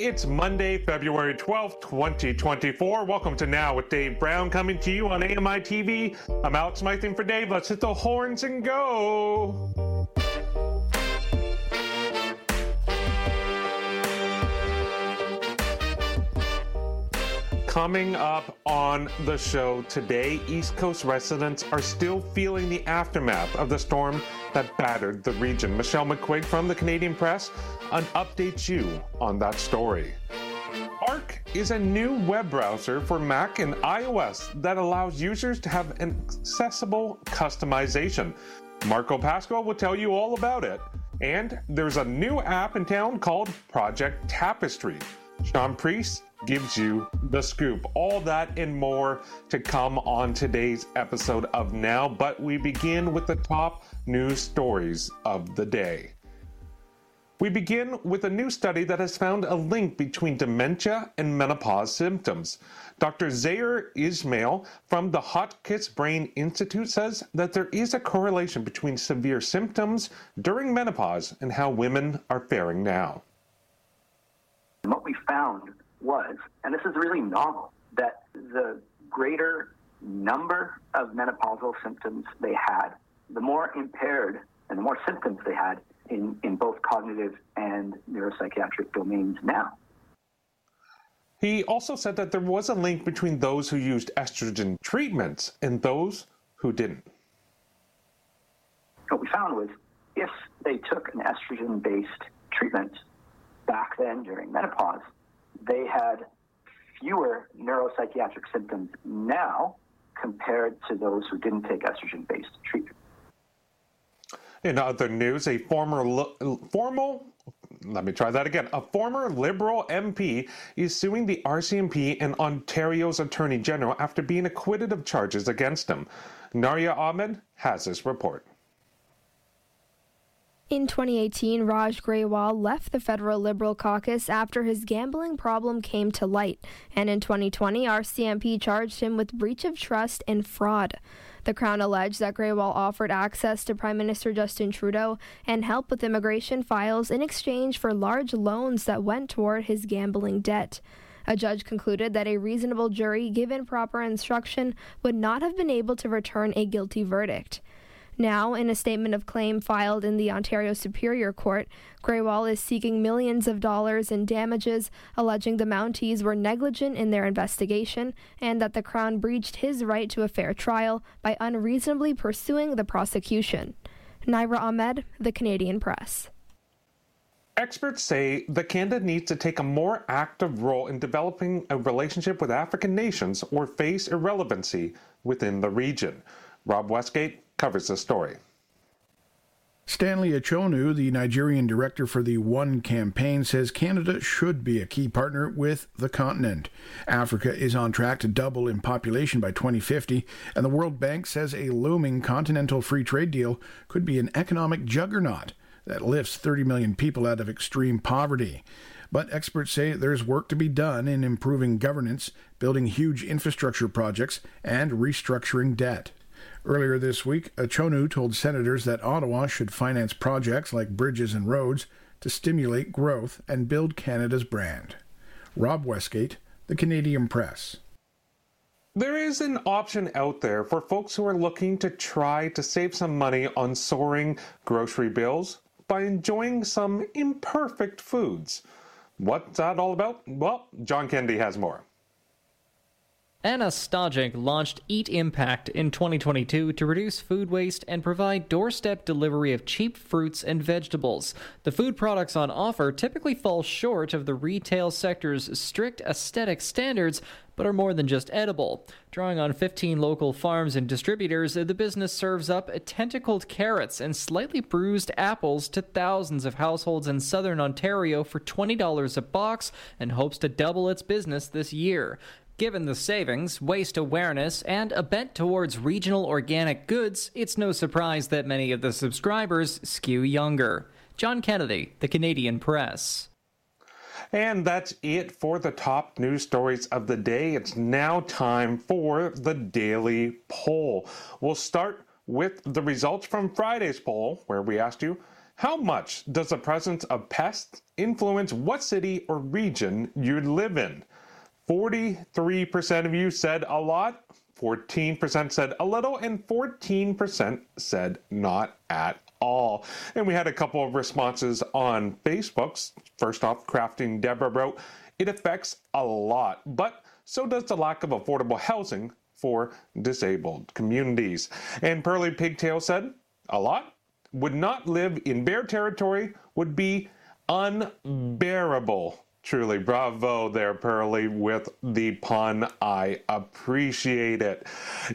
It's Monday, February 12th, 2024. Welcome to Now with Dave Brown coming to you on AMI TV. I'm Alex Smithing for Dave. Let's hit the horns and go. Coming up on the show today, East Coast residents are still feeling the aftermath of the storm that battered the region. Michelle McQuigge from the Canadian Press and updates you on that story. Arc is a new web browser for Mac and iOS that allows users to have an accessible customization. Marco Pasqua will tell you all about it. And there's a new app in town called Project Tapestry. Shaun Preece gives you the scoop. All that and more to come on today's episode of Now, but we begin with the top news stories of the day. We begin with a new study that has found a link between dementia and menopause symptoms. Dr. Zayer Ismail from the Hotchkiss Brain Institute says that there is a correlation between severe symptoms during menopause and how women are faring now. What we found was, and this is really novel, that the greater number of menopausal symptoms they had, the more impaired and the more symptoms they had in, in both cognitive and neuropsychiatric domains now. He also said that there was a link between those who used estrogen treatments and those who didn't. What we found was if they took an estrogen based treatment back then during menopause, they had fewer neuropsychiatric symptoms now compared to those who didn't take estrogen based treatment. In other news, a former formal let me try that again. A former Liberal MP is suing the RCMP and Ontario's Attorney General after being acquitted of charges against him. Naria Ahmed has this report. In 2018, Raj Grewal left the federal Liberal caucus after his gambling problem came to light, and in 2020, RCMP charged him with breach of trust and fraud. The Crown alleged that Grewal offered access to Prime Minister Justin Trudeau and help with immigration files in exchange for large loans that went toward his gambling debt. A judge concluded that a reasonable jury, given proper instruction, would not have been able to return a guilty verdict. Now, in a statement of claim filed in the Ontario Superior Court, Grewal is seeking millions of dollars in damages, alleging the Mounties were negligent in their investigation and that the Crown breached his right to a fair trial by unreasonably pursuing the prosecution. Naira Ahmed, The Canadian Press. Experts say that Canada needs to take a more active role in developing a relationship with African nations or face irrelevancy within the region. Rob Westgate covers the story. Stanley Achonu, the Nigerian director for the One campaign, says Canada should be a key partner with the continent. Africa is on track to double in population by 2050, and the World Bank says a looming continental free trade deal could be an economic juggernaut that lifts 30 million people out of extreme poverty. But experts say there's work to be done in improving governance, building huge infrastructure projects, and restructuring debt. Earlier this week, uh, Achonu told senators that Ottawa should finance projects like bridges and roads to stimulate growth and build Canada's brand. Rob Westgate, The Canadian Press. There is an option out there for folks who are looking to try to save some money on soaring grocery bills by enjoying some imperfect foods. What's that all about? Well, John Kennedy has more. Anna launched Eat Impact in 2022 to reduce food waste and provide doorstep delivery of cheap fruits and vegetables. The food products on offer typically fall short of the retail sector's strict aesthetic standards, but are more than just edible. Drawing on 15 local farms and distributors, the business serves up tentacled carrots and slightly bruised apples to thousands of households in southern Ontario for $20 a box and hopes to double its business this year. Given the savings, waste awareness, and a bent towards regional organic goods, it's no surprise that many of the subscribers skew younger. John Kennedy, The Canadian Press. And that's it for the top news stories of the day. It's now time for the daily poll. We'll start with the results from Friday's poll, where we asked you how much does the presence of pests influence what city or region you live in? 43% of you said a lot, 14% said a little, and 14% said not at all. And we had a couple of responses on Facebook. First off, Crafting Deborah wrote, It affects a lot, but so does the lack of affordable housing for disabled communities. And Pearly Pigtail said, A lot? Would not live in bear territory, would be unbearable. Truly, bravo there, Pearly, with the pun. I appreciate it.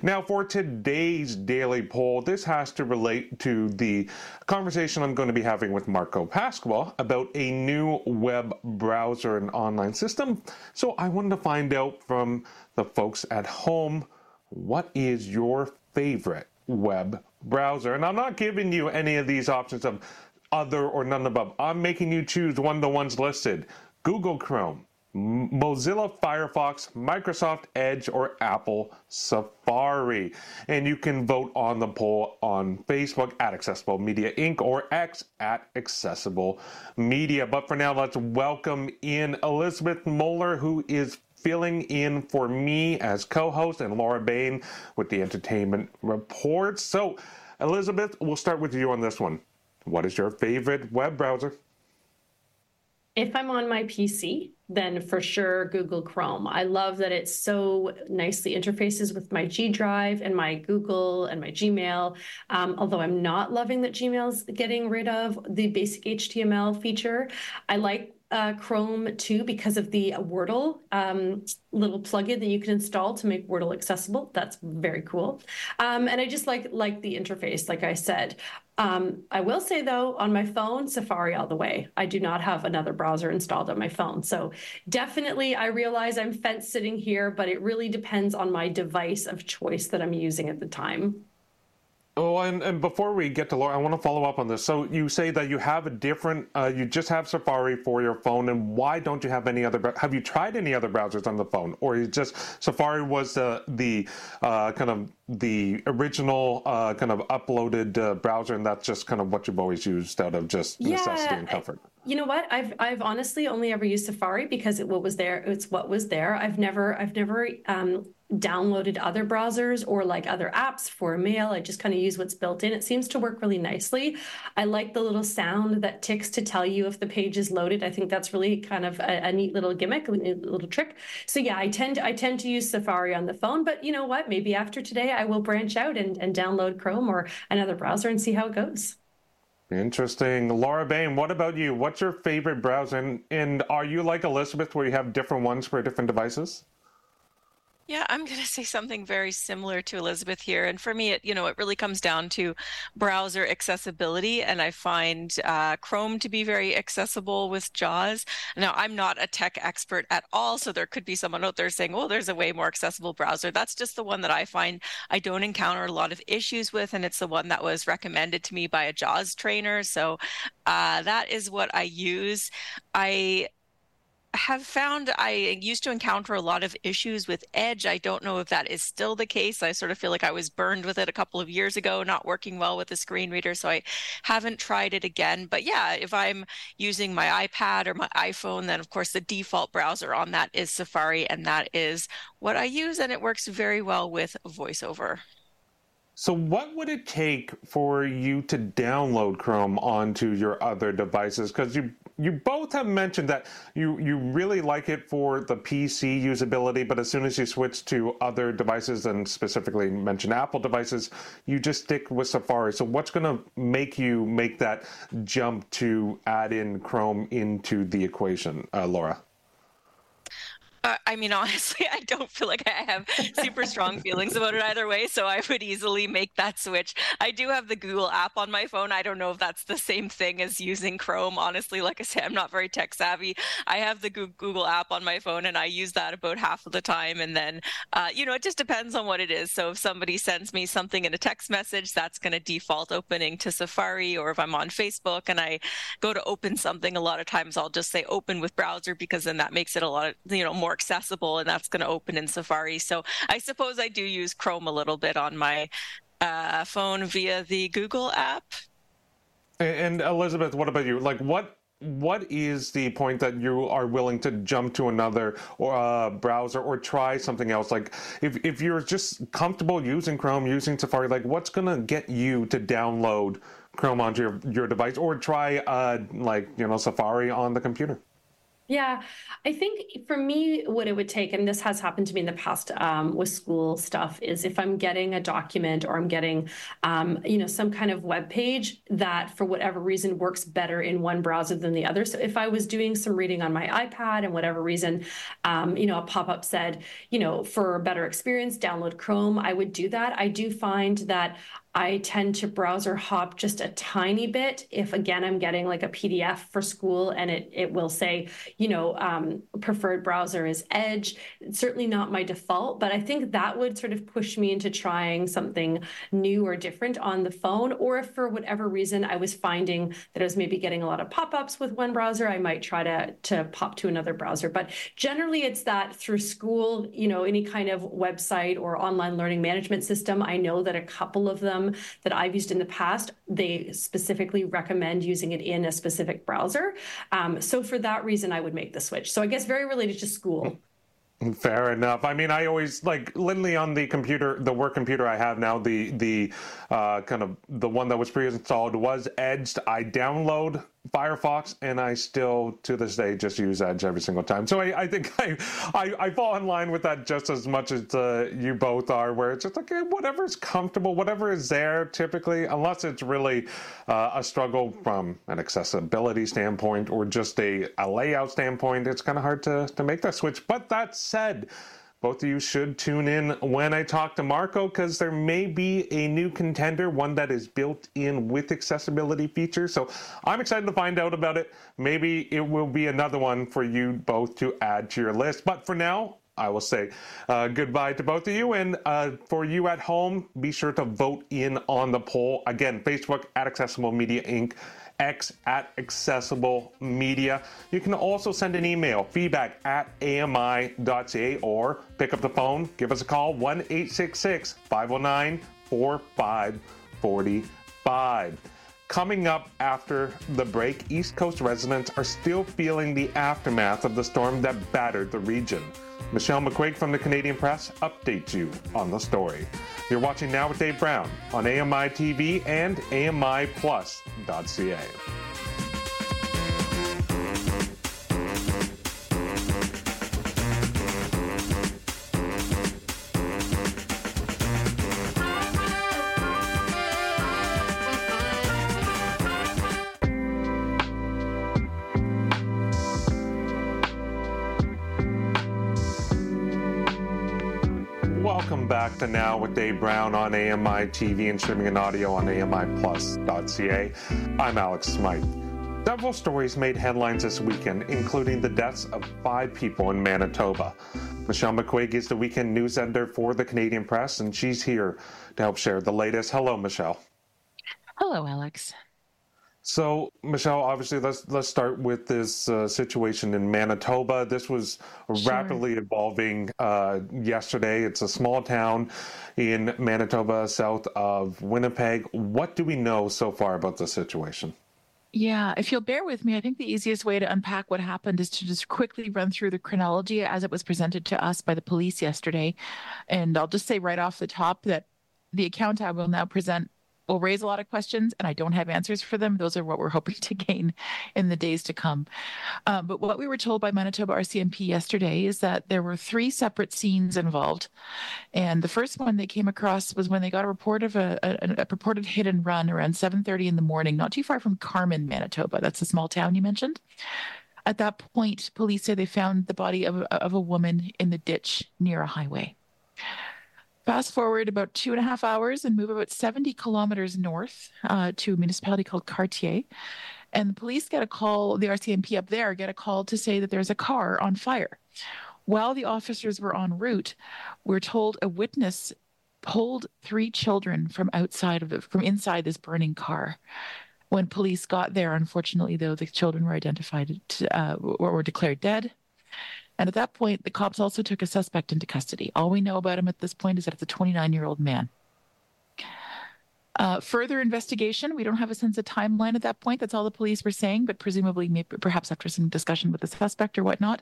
Now, for today's daily poll, this has to relate to the conversation I'm going to be having with Marco Pasqua about a new web browser and online system. So, I wanted to find out from the folks at home what is your favorite web browser? And I'm not giving you any of these options of other or none above. I'm making you choose one of the ones listed. Google Chrome, Mozilla Firefox, Microsoft Edge, or Apple Safari. And you can vote on the poll on Facebook at Accessible Media Inc. or X at Accessible Media. But for now, let's welcome in Elizabeth Moeller, who is filling in for me as co host, and Laura Bain with the entertainment reports. So, Elizabeth, we'll start with you on this one. What is your favorite web browser? If I'm on my PC, then for sure Google Chrome. I love that it so nicely interfaces with my G Drive and my Google and my Gmail. Um, although I'm not loving that Gmail's getting rid of the basic HTML feature, I like uh, Chrome too because of the Wordle um, little plugin that you can install to make Wordle accessible. That's very cool. Um, and I just like like the interface, like I said. Um, I will say though, on my phone, Safari all the way. I do not have another browser installed on my phone. So definitely, I realize I'm fence sitting here, but it really depends on my device of choice that I'm using at the time. Oh, and, and before we get to Laura, I want to follow up on this. So you say that you have a different, uh, you just have Safari for your phone, and why don't you have any other? Have you tried any other browsers on the phone, or is just Safari was the the uh, kind of the original uh, kind of uploaded uh, browser, and that's just kind of what you've always used out of just necessity and comfort? I, you know what? I've I've honestly only ever used Safari because it what was there. It's what was there. I've never I've never um, downloaded other browsers or like other apps for mail. I just kind of use what's built in. It seems to work really nicely. I like the little sound that ticks to tell you if the page is loaded. I think that's really kind of a, a neat little gimmick, a little trick. So yeah, I tend I tend to use Safari on the phone, but you know what? Maybe after today I will branch out and, and download Chrome or another browser and see how it goes. Interesting. Laura Bain, what about you? What's your favorite browser? And, and are you like Elizabeth where you have different ones for different devices? Yeah, I'm going to say something very similar to Elizabeth here. And for me, it you know it really comes down to browser accessibility, and I find uh, Chrome to be very accessible with JAWS. Now, I'm not a tech expert at all, so there could be someone out there saying, "Well, there's a way more accessible browser." That's just the one that I find I don't encounter a lot of issues with, and it's the one that was recommended to me by a JAWS trainer. So uh, that is what I use. I have found I used to encounter a lot of issues with Edge. I don't know if that is still the case. I sort of feel like I was burned with it a couple of years ago, not working well with the screen reader. So I haven't tried it again. But yeah, if I'm using my iPad or my iPhone, then of course the default browser on that is Safari. And that is what I use. And it works very well with VoiceOver. So, what would it take for you to download Chrome onto your other devices? Because you you both have mentioned that you you really like it for the PC usability, but as soon as you switch to other devices and specifically mention Apple devices, you just stick with Safari. So what's going to make you make that jump to add in Chrome into the equation, uh, Laura? Uh, I mean, honestly, I don't feel like I have super strong feelings about it either way. So I would easily make that switch. I do have the Google app on my phone. I don't know if that's the same thing as using Chrome. Honestly, like I said, I'm not very tech savvy. I have the Google app on my phone and I use that about half of the time. And then, uh, you know, it just depends on what it is. So if somebody sends me something in a text message, that's going to default opening to Safari. Or if I'm on Facebook and I go to open something, a lot of times I'll just say open with browser because then that makes it a lot of, you know, more more accessible, and that's going to open in Safari. So I suppose I do use Chrome a little bit on my uh, phone via the Google app. And Elizabeth, what about you? Like, what what is the point that you are willing to jump to another or uh, browser or try something else? Like, if if you're just comfortable using Chrome, using Safari, like, what's gonna get you to download Chrome onto your your device or try uh, like you know Safari on the computer? Yeah, I think for me, what it would take, and this has happened to me in the past um, with school stuff, is if I'm getting a document or I'm getting, um, you know, some kind of web page that for whatever reason works better in one browser than the other. So if I was doing some reading on my iPad and whatever reason, um, you know, a pop up said, you know, for a better experience, download Chrome, I would do that. I do find that I tend to browser hop just a tiny bit if again I'm getting like a PDF for school and it it will say you know um, preferred browser is Edge. It's certainly not my default, but I think that would sort of push me into trying something new or different on the phone. Or if for whatever reason I was finding that I was maybe getting a lot of pop-ups with one browser, I might try to to pop to another browser. But generally, it's that through school, you know, any kind of website or online learning management system. I know that a couple of them that I've used in the past, they specifically recommend using it in a specific browser. Um, so for that reason, I would make the switch. So I guess very related to school. Fair enough. I mean, I always like literally on the computer, the work computer I have now, the the uh, kind of the one that was pre-installed was Edge. I download Firefox, and I still to this day just use Edge every single time. So I, I think I, I, I fall in line with that just as much as uh, you both are, where it's just like okay, whatever's comfortable, whatever is there. Typically, unless it's really uh, a struggle from an accessibility standpoint or just a, a layout standpoint, it's kind of hard to to make that switch. But that said both of you should tune in when I talk to Marco because there may be a new contender, one that is built in with accessibility features. So I'm excited to find out about it. Maybe it will be another one for you both to add to your list. But for now, I will say uh, goodbye to both of you. And uh, for you at home, be sure to vote in on the poll. Again, Facebook at Accessible Media Inc. X at Accessible Media. You can also send an email, feedback at ami.ca, or pick up the phone, give us a call, 1 866 509 4545. Coming up after the break, East Coast residents are still feeling the aftermath of the storm that battered the region. Michelle McQuigge from the Canadian Press updates you on the story. You're watching Now with Dave Brown on AMI TV and AMIPlus.ca. to Now with Dave Brown on AMI TV and streaming and audio on AMIplus.ca. I'm Alex Smythe. Several stories made headlines this weekend, including the deaths of five people in Manitoba. Michelle McQuigge is the weekend news editor for the Canadian Press, and she's here to help share the latest. Hello, Michelle. Hello, Alex. So, Michelle, obviously, let's let's start with this uh, situation in Manitoba. This was sure. rapidly evolving uh, yesterday. It's a small town in Manitoba, south of Winnipeg. What do we know so far about the situation? Yeah, if you'll bear with me, I think the easiest way to unpack what happened is to just quickly run through the chronology as it was presented to us by the police yesterday. And I'll just say right off the top that the account I will now present will raise a lot of questions and I don't have answers for them. Those are what we're hoping to gain in the days to come. Uh, but what we were told by Manitoba RCMP yesterday is that there were three separate scenes involved. And the first one they came across was when they got a report of a, a, a purported hit and run around 7.30 in the morning, not too far from Carman, Manitoba. That's the small town you mentioned. At that point, police say they found the body of, of a woman in the ditch near a highway. Fast forward about two and a half hours and move about 70 kilometers north uh, to a municipality called Cartier. And the police get a call, the RCMP up there get a call to say that there's a car on fire. While the officers were en route, we're told a witness pulled three children from outside of the, from inside this burning car. When police got there, unfortunately, though, the children were identified uh, or were declared dead. And at that point, the cops also took a suspect into custody. All we know about him at this point is that it's a 29 year old man. Uh, further investigation, we don't have a sense of timeline at that point. That's all the police were saying, but presumably, maybe, perhaps after some discussion with the suspect or whatnot,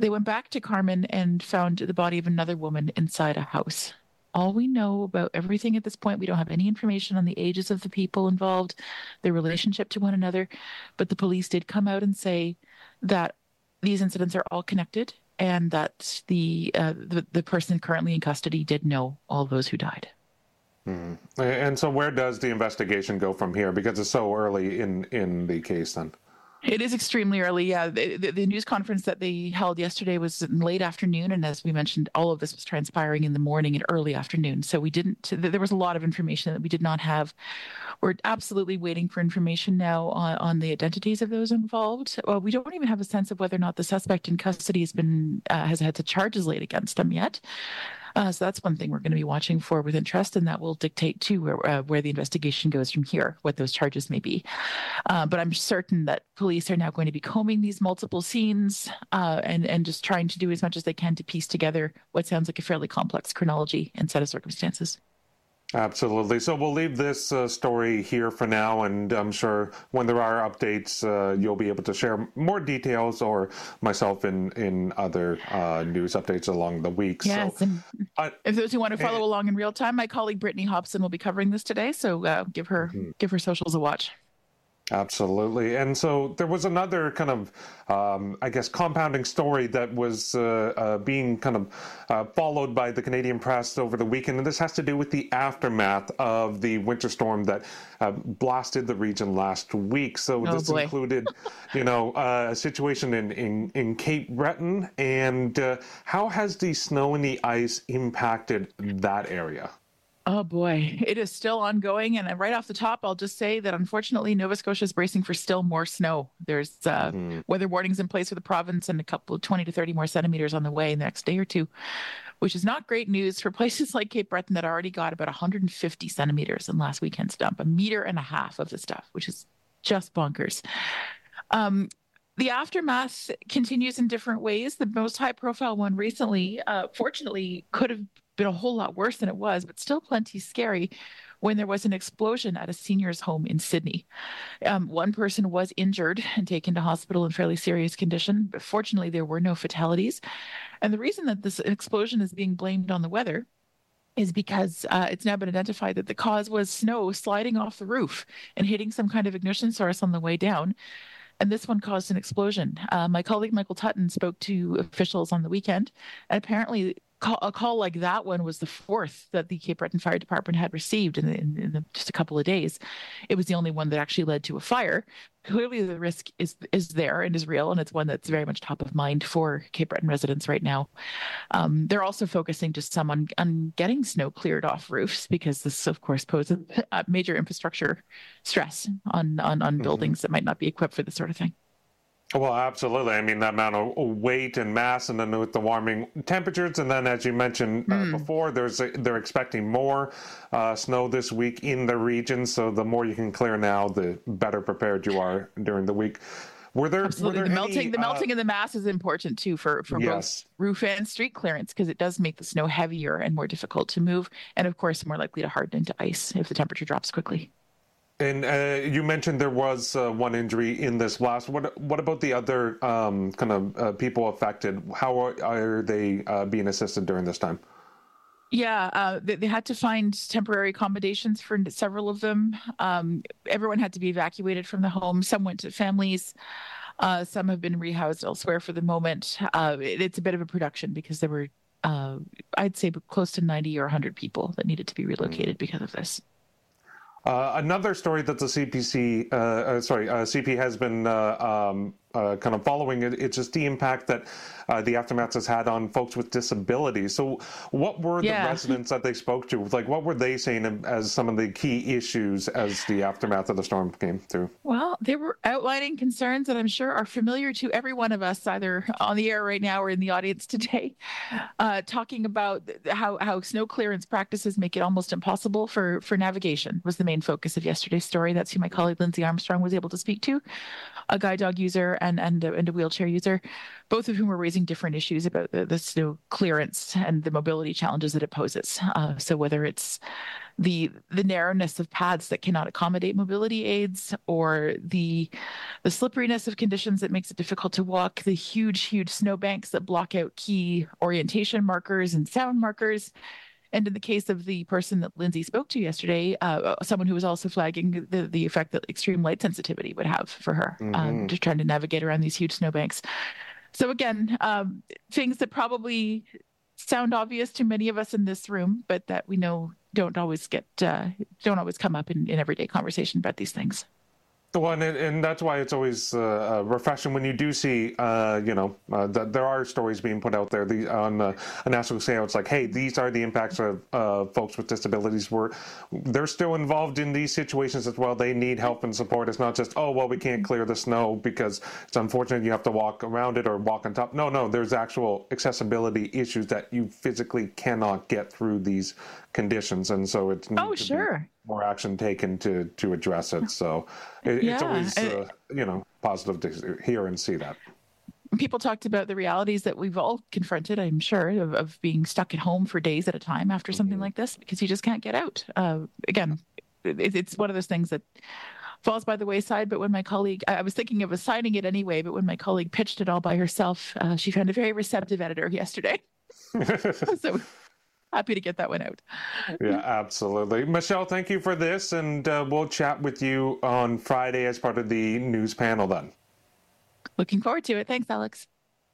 they went back to Carman and found the body of another woman inside a house. All we know about everything at this point, we don't have any information on the ages of the people involved, their relationship to one another, but the police did come out and say that these incidents are all connected and that the, uh, the, the person currently in custody did know all those who died. Mm. And so, where does the investigation go from here? Because it's so early in in the case, then. It is extremely early. Yeah, the, the, the, news conference that they held yesterday was in late afternoon, and as we mentioned, all of this was transpiring in the morning and early afternoon. So we didn't. There was a lot of information that we did not have. We're absolutely waiting for information now on, on the identities of those involved. Well, we don't even have a sense of whether or not the suspect in custody has been uh, has had the charges laid against them yet. Uh, so that's one thing we're going to be watching for with interest, and that will dictate too where, uh, where the investigation goes from here, what those charges may be. Uh, but I'm certain that police are now going to be combing these multiple scenes uh, and and just trying to do as much as they can to piece together what sounds like a fairly complex chronology and set of circumstances. Absolutely. So we'll leave this uh, story here for now, and I'm sure when there are updates, uh, you'll be able to share more details, or myself in in other uh, news updates along the week. Yes. So, and if those who want to follow and, along in real time, my colleague Brittany Hobson will be covering this today. So uh, give her mm-hmm. give her socials a watch. Absolutely. And so there was another kind of, um, I guess, compounding story that was uh, uh, being kind of uh, followed by the Canadian press over the weekend. And this has to do with the aftermath of the winter storm that uh, blasted the region last week. So oh, this boy. included, you know, uh, a situation in, in, in Cape Breton. And uh, how has the snow and the ice impacted that area? Oh boy, it is still ongoing. And right off the top, I'll just say that unfortunately, Nova Scotia is bracing for still more snow. There's uh, mm-hmm. weather warnings in place for the province and a couple of 20 to 30 more centimeters on the way in the next day or two, which is not great news for places like Cape Breton that already got about 150 centimeters in last weekend's dump, a meter and a half of the stuff, which is just bonkers. Um, the aftermath continues in different ways. The most high profile one recently, uh, fortunately, could have been a whole lot worse than it was, but still plenty scary when there was an explosion at a senior's home in Sydney. Um, one person was injured and taken to hospital in fairly serious condition, but fortunately, there were no fatalities. And the reason that this explosion is being blamed on the weather is because uh, it's now been identified that the cause was snow sliding off the roof and hitting some kind of ignition source on the way down. And this one caused an explosion. Uh, my colleague Michael Tutton spoke to officials on the weekend, and apparently call, a call like that one was the fourth that the Cape Breton Fire Department had received in, in, in the, just a couple of days. It was the only one that actually led to a fire. Clearly, the risk is is there and is real, and it's one that's very much top of mind for Cape Breton residents right now. Um, they're also focusing just some on, on getting snow cleared off roofs because this, of course, poses a major infrastructure stress on on, on mm-hmm. buildings that might not be equipped for this sort of thing. Well, absolutely. I mean, that amount of weight and mass, and then with the warming temperatures, and then as you mentioned uh, mm. before, there's a, they're expecting more uh, snow this week in the region. So the more you can clear now, the better prepared you are during the week. Were there absolutely were there the melting? Any, the melting uh, of the mass is important too for for yes. both roof and street clearance because it does make the snow heavier and more difficult to move, and of course more likely to harden into ice if the temperature drops quickly. And uh, you mentioned there was uh, one injury in this blast. What what about the other um, kind of uh, people affected? How are, are they uh, being assisted during this time? Yeah, uh, they, they, had to find temporary accommodations for several of them. Um, everyone had to be evacuated from the home. Some went to families. Uh, some have been rehoused elsewhere for the moment. It, it's a bit of a production because there were, I'd say, close to 90 or 100 people that needed to be relocated mm. because of this. Uh, another story that the CPC, uh, uh, sorry, uh, CP has been uh, um, uh, kind of following it. It's just the impact that uh, the aftermath has had on folks with disabilities. So, what were yeah. the residents that they spoke to? Like, what were they saying as some of the key issues as the aftermath of the storm came through? Well, they were outlining concerns that I'm sure are familiar to every one of us, either on the air right now or in the audience today, uh, talking about how, how snow clearance practices make it almost impossible for, for navigation, was the main focus of yesterday's story. That's who my colleague Lindsay Armstrong was able to speak to, a guide dog user and, and, a, and a wheelchair user, both of whom were raising different issues about the, the snow clearance and the mobility challenges that it poses. Uh, so whether it's the the narrowness of paths that cannot accommodate mobility aids or the the slipperiness of conditions that makes it difficult to walk the huge huge snowbanks that block out key orientation markers and sound markers and in the case of the person that Lindsay spoke to yesterday, uh, someone who was also flagging the, the effect that extreme light sensitivity would have for her, um, mm-hmm. um, just trying to navigate around these huge snowbanks. So again, um, things that probably sound obvious to many of us in this room, but that we know don't always get uh, don't always come up in, in everyday conversation about these things. Well, and, and that's why it's always uh, uh, refreshing when you do see, uh, you know, uh, that there are stories being put out there the, on uh, a national scale. It's like, hey, these are the impacts of uh, folks with disabilities. Where they're still involved in these situations as well. They need help and support. It's not just, oh, well, we can't clear the snow because it's unfortunate you have to walk around it or walk on top. No, no, there's actual accessibility issues that you physically cannot get through these conditions, and so it's oh, sure more action taken to to address it. So it, yeah. it's always uh, you know positive to hear and see that. People talked about the realities that we've all confronted, I'm sure, of, of being stuck at home for days at a time after something mm-hmm. like this because you just can't get out. Uh, again, it, it's one of those things that falls by the wayside. But when my colleague, I was thinking of assigning it anyway, but when my colleague pitched it all by herself, uh, she found a very receptive editor yesterday. so happy to get that one out. Yeah, absolutely. Michelle, thank you for this, and uh, we'll chat with you on Friday as part of the news panel then. Looking forward to it. Thanks, Alex.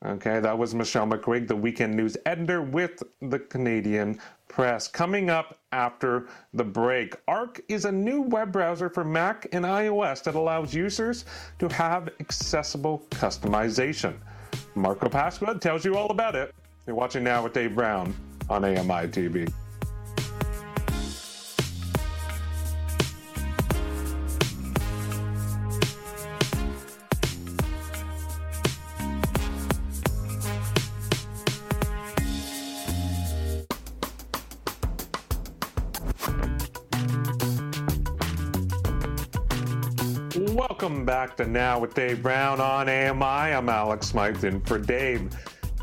Okay, that was Michelle McQuigge, the weekend news editor with the Canadian Press. Coming up after the break, Arc is a new web browser for Mac and iOS that allows users to have accessible customization. Marco Pasqua tells you all about it. You're watching now with Dave Brown on AMI TV. Welcome back to Now with Dave Brown on AMI. I'm Alex Smythe for Dave.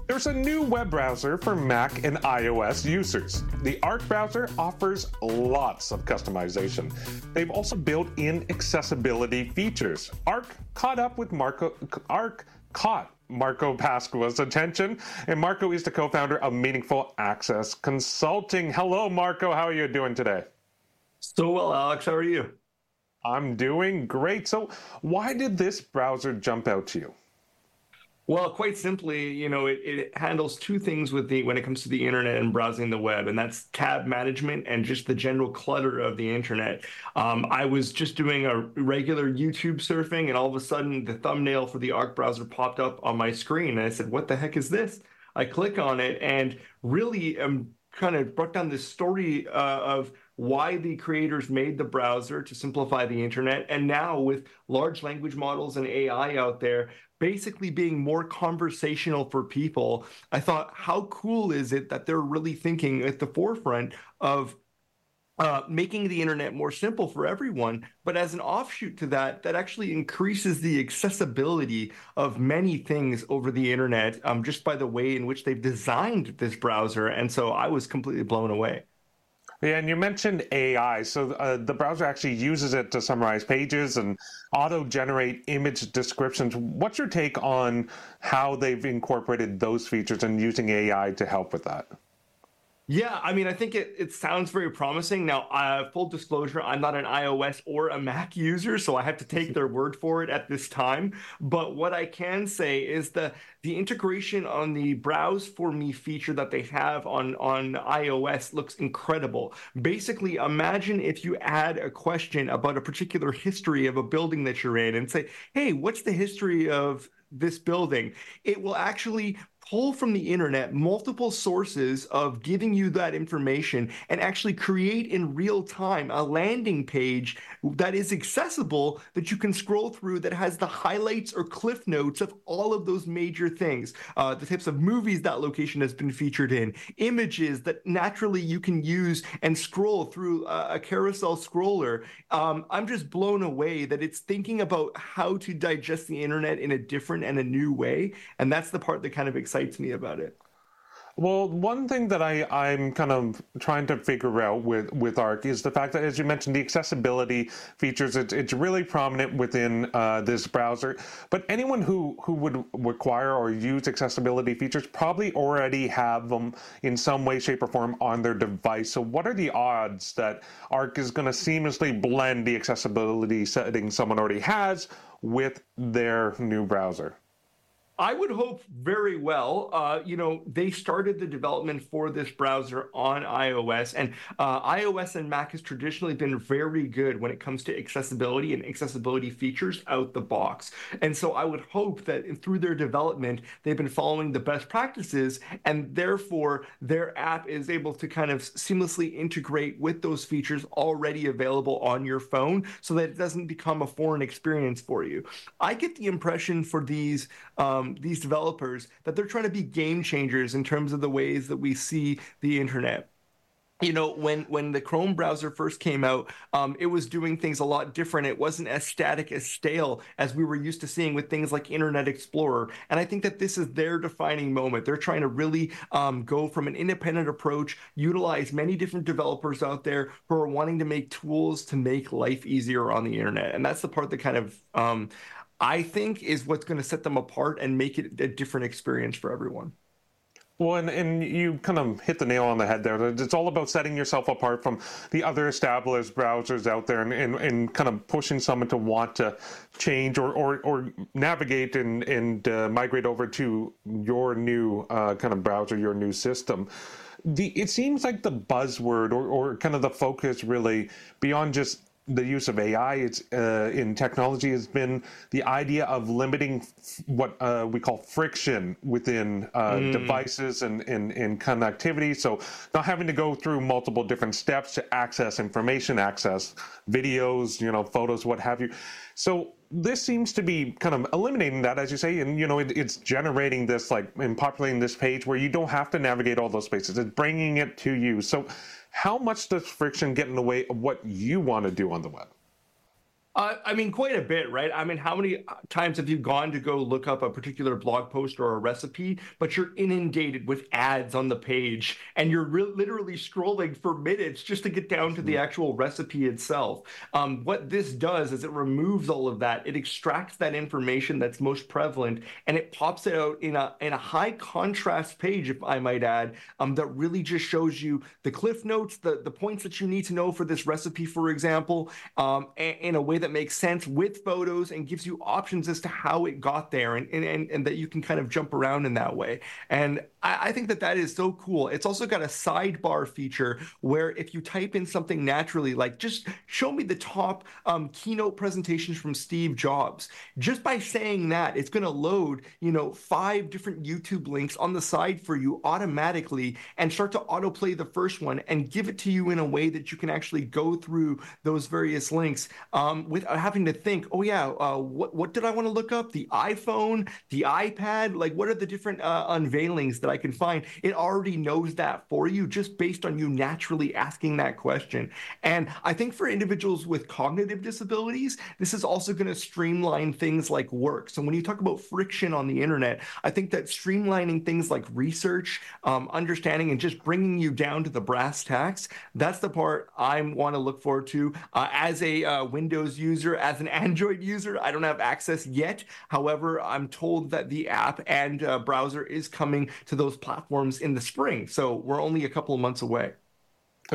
There's a new web browser for Mac and iOS users. The Arc browser offers lots of customization. They've also built in accessibility features. Arc caught up with Marco Arc caught Marco Pasqua's attention, and Marco is the co-founder of Meaningful Access Consulting. Hello, Marco. How are you doing today? So well, Alex. How are you? I'm doing great. So, why did this browser jump out to you? Well, quite simply, you know, it, it handles two things with the when it comes to the internet and browsing the web, and that's tab management and just the general clutter of the internet. Um, I was just doing a regular YouTube surfing, and all of a sudden, the thumbnail for the Arc browser popped up on my screen, and I said, "What the heck is this?" I click on it, and really, um, kind of brought down this story uh, of why the creators made the browser to simplify the internet. And now, with large language models and AI out there, basically being more conversational for people, I thought, how cool is it that they're really thinking at the forefront of uh, making the internet more simple for everyone. But as an offshoot to that, that actually increases the accessibility of many things over the internet um, just by the way in which they've designed this browser. And so I was completely blown away. Yeah, and you mentioned AI. So uh, the browser actually uses it to summarize pages and auto generate image descriptions. What's your take on how they've incorporated those features and using AI to help with that? Yeah, I mean, I think it, it sounds very promising. Now, full disclosure, I'm not an iOS or a Mac user, so I have to take their word for it at this time. But what I can say is the the integration on the Browse for Me feature that they have on, on iOS looks incredible. Basically, imagine if you add a question about a particular history of a building that you're in and say, hey, what's the history of this building? It will actually pull from the internet multiple sources of giving you that information and actually create in real time a landing page that is accessible that you can scroll through that has the highlights or cliff notes of all of those major things uh, the types of movies that location has been featured in images that naturally you can use and scroll through a, a carousel scroller. Um, i'm just blown away that it's thinking about how to digest the internet in a different and a new way. And that's the part that kind of excites excites me about it. Well, one thing that I, I'm kind of trying to figure out with, with ARC is the fact that, as you mentioned, the accessibility features, it's, it's really prominent within uh, this browser. But anyone who, who would require or use accessibility features probably already have them in some way, shape, or form on their device. So, what are the odds that ARC is going to seamlessly blend the accessibility settings someone already has with their new browser? I would hope very well. Uh, you know, they started the development for this browser on iOS, and uh, iOS and Mac has traditionally been very good when it comes to accessibility and accessibility features out the box. And so I would hope that through their development, they've been following the best practices, and therefore their app is able to kind of seamlessly integrate with those features already available on your phone so that it doesn't become a foreign experience for you. I get the impression for these. Um, these developers that they're trying to be game changers in terms of the ways that we see the internet. You know when when the chrome browser first came out um, it was doing things a lot different. It wasn't as static as stale as we were used to seeing with things like internet explorer. And i think that this is their defining moment. They're trying to really um, go from an independent approach utilize many different developers out there who are wanting to make tools to make life easier on the internet. And that's the part that kind of um, I think is what's going to set them apart and make it a different experience for everyone. Well, and, and you kind of hit the nail on the head there. It's all about setting yourself apart from the other established browsers out there and, and, and kind of pushing someone to want to change or, or, or navigate and, and uh, migrate over to your new uh, kind of browser, your new system. The, it seems like the buzzword or, or kind of the focus really beyond just the use of AI it's, uh, in technology has been the idea of limiting f- what uh, we call friction within uh, mm. devices and, and, and connectivity. So, not having to go through multiple different steps to access information, access videos, you know, photos, what have you. So, this seems to be kind of eliminating that, as you say, and you know, it, it's generating this like and populating this page where you don't have to navigate all those spaces. It's bringing it to you. So, how much does friction get in the way of what you want to do on the web? Uh, I mean, quite a bit, right? I mean, how many times have you gone to go look up a particular blog post or a recipe, but you're inundated with ads on the page and you're re- literally scrolling for minutes just to get down to the hmm. actual recipe itself? Um, what this does is it removes all of that. It extracts that information that's most prevalent and it pops it out in a in a high contrast page, if I might add, um, that really just shows you the cliff notes, the the points that you need to know for this recipe, for example, um, in a way that that makes sense with photos and gives you options as to how it got there and, and, and that you can kind of jump around in that way. And I, I think that that is so cool. It's also got a sidebar feature where if you type in something naturally, like just show me the top um, keynote presentations from Steve Jobs, just by saying that, it's going to load, you know, five different YouTube links on the side for you automatically and start to autoplay the first one and give it to you in a way that you can actually go through those various links um, without having to think, oh yeah, uh, what what did I want to look up? The iPhone, the iPad, like what are the different uh, unveilings that I can find? It already knows that for you just based on you naturally asking that question. And I think for individuals with cognitive disabilities, this is also going to streamline things like work. So when you talk about friction on the internet, I think that streamlining things like research, um, understanding, and just bringing you down to the brass tacks, that's the part I want to look forward to uh, as a uh, Windows user user. As an Android user, I don't have access yet. However, I'm told that the app and uh, browser is coming to those platforms in the spring. So we're only a couple of months away.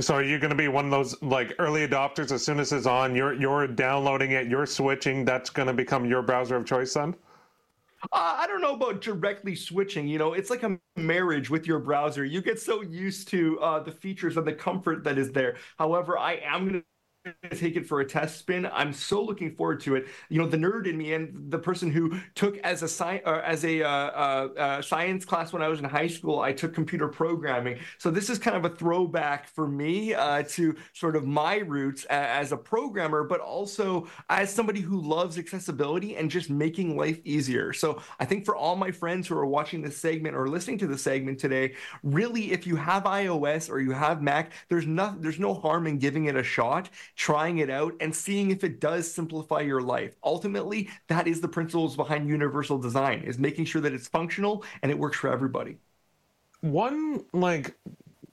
So are you going to be one of those like early adopters? As soon as it's on, you're you're downloading it, you're switching. That's going to become your browser of choice, then. Uh, I don't know about directly switching. You know, it's like a marriage with your browser. You get so used to uh, the features and the comfort that is there. However, I am going to take it for a test spin. I'm so looking forward to it. You know, the nerd in me and the person who took as a sci- uh, as a uh, uh, uh, science class when I was in high school, I took computer programming. So this is kind of a throwback for me uh, to sort of my roots as a programmer, but also as somebody who loves accessibility and just making life easier. So I think for all my friends who are watching this segment or listening to the segment today, really, if you have iOS or you have Mac, there's no there's no harm in giving it a shot trying it out and seeing if it does simplify your life. Ultimately, that is the principles behind universal design is making sure that it's functional and it works for everybody. One like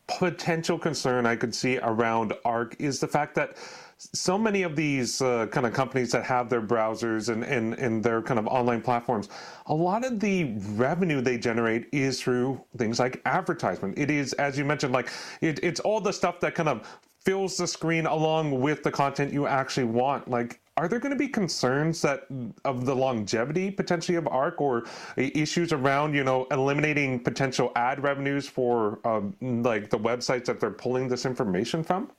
potential concern I could see around Arc is the fact that so many of these uh, kind of companies that have their browsers and, and, and their kind of online platforms, a lot of the revenue they generate is through things like advertisement. It is, as you mentioned, like it, it's all the stuff that kind of fills the screen along with the content you actually want. Like, are there going to be concerns that of the longevity potentially of ARC or issues around, you know, eliminating potential ad revenues for um, like the websites that they're pulling this information from?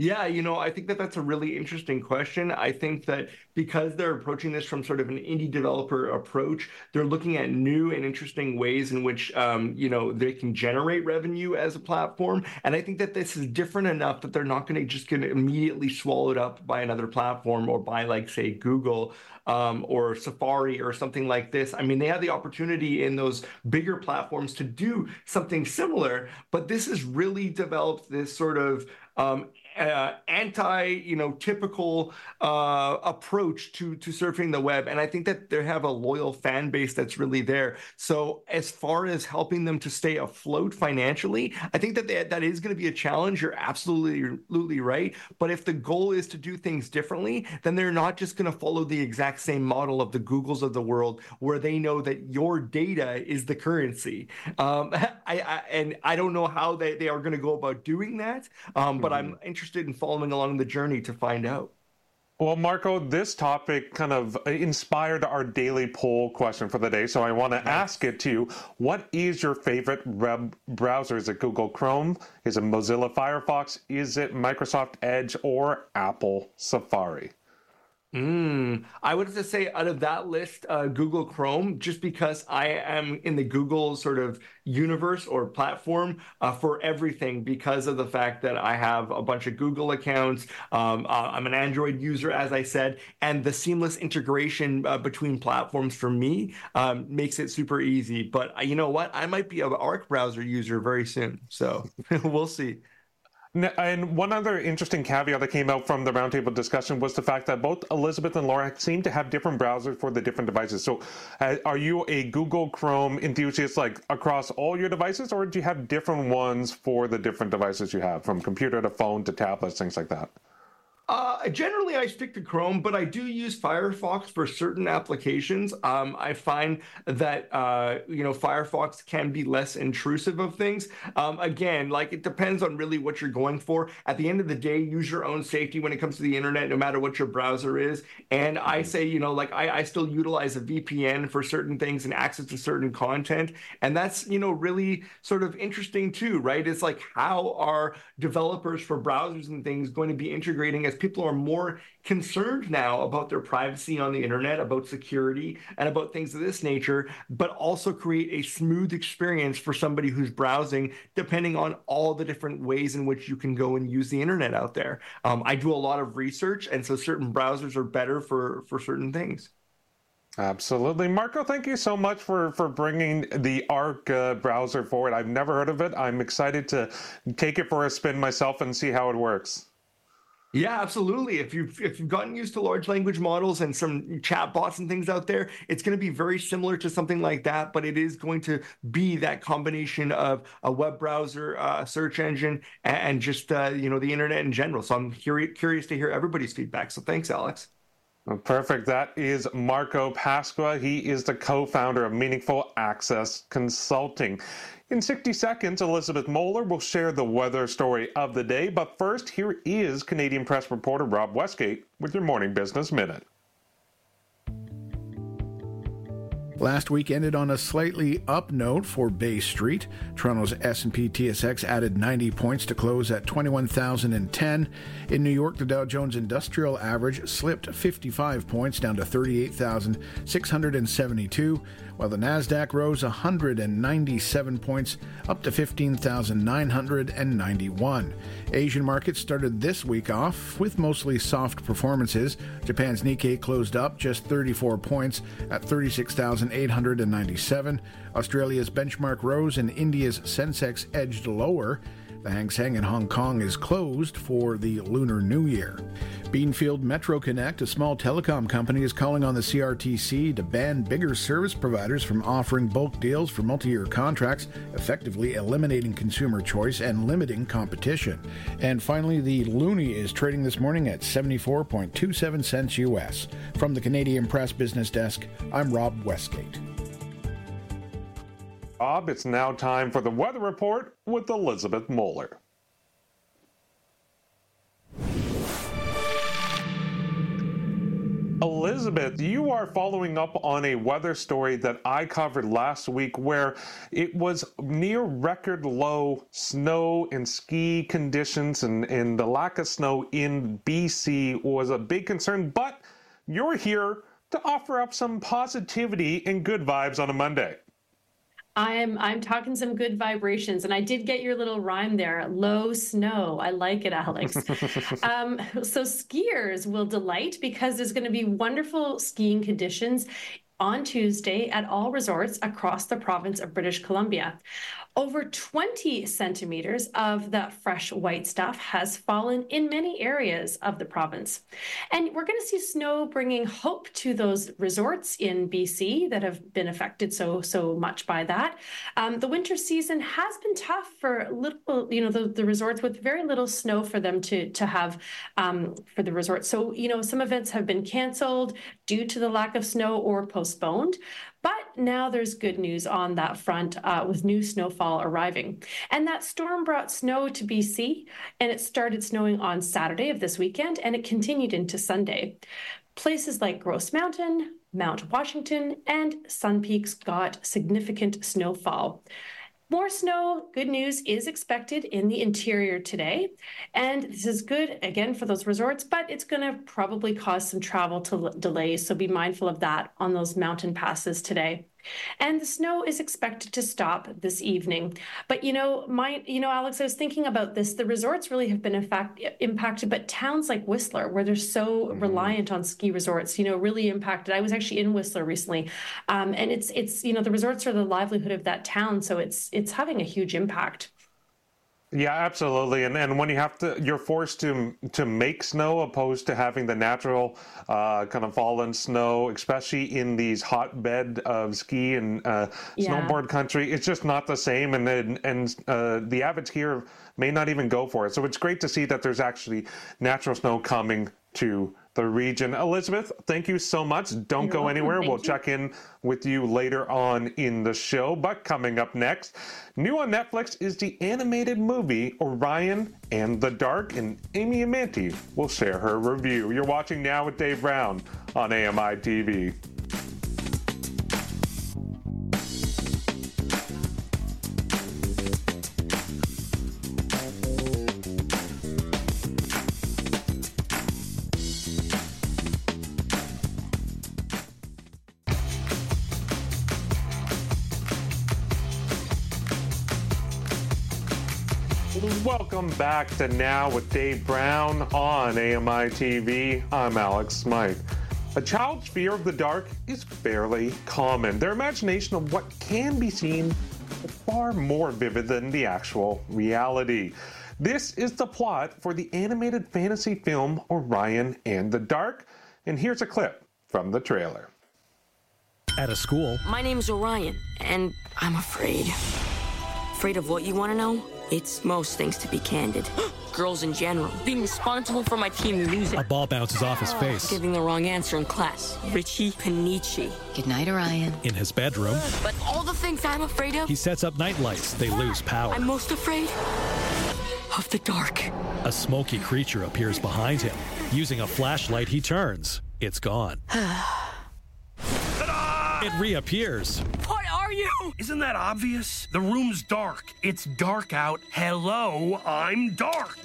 Yeah, you know, I think that that's a really interesting question. I think that because they're approaching this from sort of an indie developer approach, they're looking at new and interesting ways in which, um, you know, they can generate revenue as a platform. And I think that this is different enough that they're not going to just to immediately swallowed up by another platform or by, like, say, Google um, or Safari or something like this. I mean, they have the opportunity in those bigger platforms to do something similar, but this has really developed this sort of um, uh, anti, you know, typical uh, approach to to surfing the web, and I think that they have a loyal fan base that's really there. So as far as helping them to stay afloat financially, I think that they, that is going to be a challenge. You're absolutely absolutely right. But if the goal is to do things differently, then they're not just going to follow the exact same model of the Googles of the world, where they know that your data is the currency. Um, I, I, and I don't know how they, they are going to go about doing that, um, but mm-hmm. I'm interested interested in following along the journey to find out. Well, Marco, this topic kind of uh, inspired our daily poll question for the day. So I want to ask it to you. What is your favorite web browser? Is it Google Chrome? Is it Mozilla Firefox? Is it Microsoft Edge or Apple Safari? Mm, I would have to say out of that list, uh, Google Chrome, just because I am in the Google sort of universe or platform uh, for everything because of the fact that I have a bunch of Google accounts. Um, uh, I'm an Android user, as I said, and the seamless integration uh, between platforms for me um, makes it super easy. But uh, you know what? I might be an Arc browser user very soon. So we'll see. And one other interesting caveat that came out from the roundtable discussion was the fact that both Elizabeth and Laura seem to have different browsers for the different devices. So, uh, are you a Google Chrome enthusiast like across all your devices, or do you have different ones for the different devices you have, from computer to phone to tablets, things like that? Uh, generally, I stick to Chrome, but I do use Firefox for certain applications. Um, I find that uh, you know Firefox can be less intrusive of things. Um, again, like it depends on really what you're going for. At the end of the day, use your own safety when it comes to the internet, no matter what your browser is. And I mm-hmm. say, you know, like I, I still utilize a VPN for certain things and access to certain content, and that's you know really sort of interesting too, right? It's like how are developers for browsers and things going to be integrating as people are more concerned now about their privacy on the internet, about security, and about things of this nature, but also create a smooth experience for somebody who's browsing, depending on all the different ways in which you can go and use the internet out there. Um, I do a lot of research, and so certain browsers are better for for certain things. Absolutely. Marco, thank you so much for, for bringing the ARC uh, browser forward. I've never heard of it. I'm excited to take it for a spin myself and see how it works. Yeah, absolutely. If you've if you've gotten used to large language models and some chat bots and things out there, it's going to be very similar to something like that, but it is going to be that combination of a web browser, uh, search engine, and just uh, you know the internet in general. So I'm curious curious to hear everybody's feedback. So thanks, Alex. Perfect. That is Marco Pasqua. He is the co founder of Meaningful Access Consulting. In 60 seconds, Elizabeth Moeller will share the weather story of the day. But first, here is Canadian Press reporter Rob Westgate with your Morning Business Minute. Last week ended on a slightly up note for Bay Street. Toronto's S&P TSX added 90 points to close at 21,010. In New York, the Dow Jones Industrial Average slipped 55 points down to 38,672, while the Nasdaq rose 197 points up to 15,991. Asian markets started this week off with mostly soft performances. Japan's Nikkei closed up just 34 points at 36,897. Australia's benchmark rose and India's Sensex edged lower. The Hang Seng in Hong Kong is closed for the Lunar New Year. Beanfield Metro Connect, a small telecom company, is calling on the CRTC to ban bigger service providers from offering bulk deals for multi year contracts, effectively eliminating consumer choice and limiting competition. And finally, the loonie is trading this morning at 74.27 cents US. From the Canadian Press Business Desk, I'm Rob Westgate. Bob, it's now time for the weather report with Elizabeth Moeller. Elizabeth, you are following up on a weather story that I covered last week where it was near record low snow and ski conditions, and, and the lack of snow in BC was a big concern. But you're here to offer up some positivity and good vibes on a Monday. I'm I'm talking some good vibrations, and I did get your little rhyme there. Low snow, I like it, Alex. um, so skiers will delight because there's going to be wonderful skiing conditions on Tuesday at all resorts across the province of British Columbia. Over 20 centimeters of that fresh white stuff has fallen in many areas of the province. And we're going to see snow bringing hope to those resorts in BC that have been affected so, so much by that. Um, the winter season has been tough for little, you know, the, the resorts with very little snow for them to, to have um, for the resorts. So, you know, some events have been canceled due to the lack of snow or postponed. But now there's good news on that front uh, with new snowfall arriving. And that storm brought snow to BC, and it started snowing on Saturday of this weekend, and it continued into Sunday. Places like Grouse Mountain, Mount Washington, and Sun Peaks got significant snowfall. More snow, good news, is expected in the interior today. And this is good, again, for those resorts, but it's going to probably cause some travel to delays. So be mindful of that on those mountain passes today. And the snow is expected to stop this evening. But you know, my you know, Alex, I was thinking about this. The resorts really have been in fact impacted, but towns like Whistler, where they're so mm-hmm. reliant on ski resorts, you know, really impacted. I was actually in Whistler recently, um, and it's it's you know the resorts are the livelihood of that town, so it's it's having a huge impact. Yeah, absolutely. And and when you have to, you're forced to to make snow opposed to having the natural uh, kind of fallen snow, especially in these hotbed of ski and uh, yeah. snowboard country. It's just not the same. And then and uh, the avid skier may not even go for it. So it's great to see that there's actually natural snow coming to the region. Elizabeth, thank you so much. Don't You're go welcome. anywhere. Thank we'll you. check in with you later on in the show. But coming up next, new on Netflix is the animated movie Orion and the Dark, and Amy Amantea will share her review. You're watching now with Dave Brown on AMI TV. Back to Now with Dave Brown on AMI TV. I'm Alex Smythe. A child's fear of the dark is fairly common. Their imagination of what can be seen is far more vivid than the actual reality. This is the plot for the animated fantasy film Orion and the Dark, and here's a clip from the trailer. At a school. My name's Orion, and I'm afraid. Afraid of what you want to know? It's most things, to be candid. Girls in general. Being responsible for my team music. A ball bounces off his face. Giving the wrong answer in class. Richie Panici. Good night, Orion. In his bedroom, But all the things I'm afraid of, he sets up night lights. They lose power. I'm most afraid of the dark. A smoky creature appears behind him. Using a flashlight, he turns. It's gone. It reappears. What are you? Isn't that obvious? The room's dark. It's dark out. Hello, I'm dark.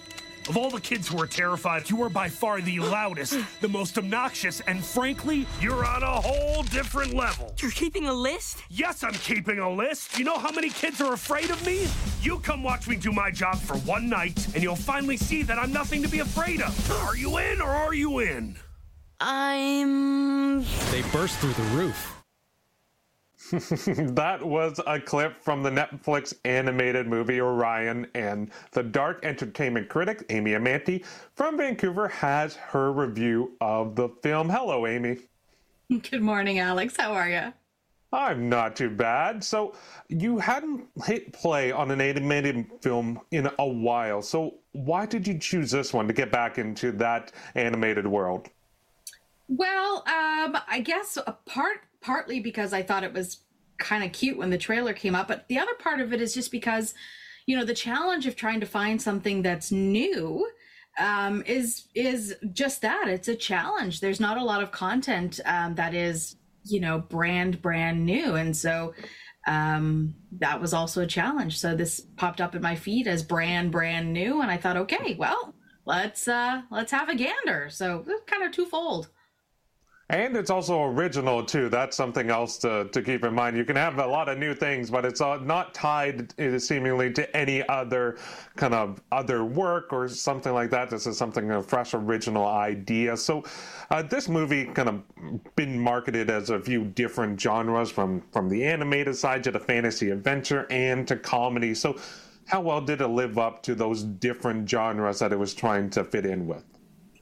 Of all the kids who are terrified, you are by far the loudest, the most obnoxious, and frankly, you're on a whole different level. You're keeping a list? Yes, I'm keeping a list. You know how many kids are afraid of me? You come watch me do my job for one night, and you'll finally see that I'm nothing to be afraid of. Are you in or are you in? I'm. They burst through the roof. that was a clip from the Netflix animated movie Orion, and the dark entertainment critic Amy Amantea from Vancouver has her review of the film. Hello, Amy. Good morning, Alex. How are you? I'm not too bad. So, you hadn't hit play on an animated film in a while. So, why did you choose this one to get back into that animated world? Well, um, I guess a part partly because I thought it was kind of cute when the trailer came up, but the other part of it is just because, you know, the challenge of trying to find something that's new um, is is just that. It's a challenge. There's not a lot of content um, that is, you know, brand brand new, and so um, that was also a challenge. So this popped up in my feed as brand brand new, and I thought, okay, well, let's uh, let's have a gander. So kind of twofold. And it's also original too. That's something else to, to keep in mind. You can have a lot of new things, but it's uh, not tied uh, seemingly to any other kind of other work or something like that. This is something a fresh, original idea. So, uh, this movie kind of been marketed as a few different genres, from from the animated side to the fantasy adventure and to comedy. So, how well did it live up to those different genres that it was trying to fit in with?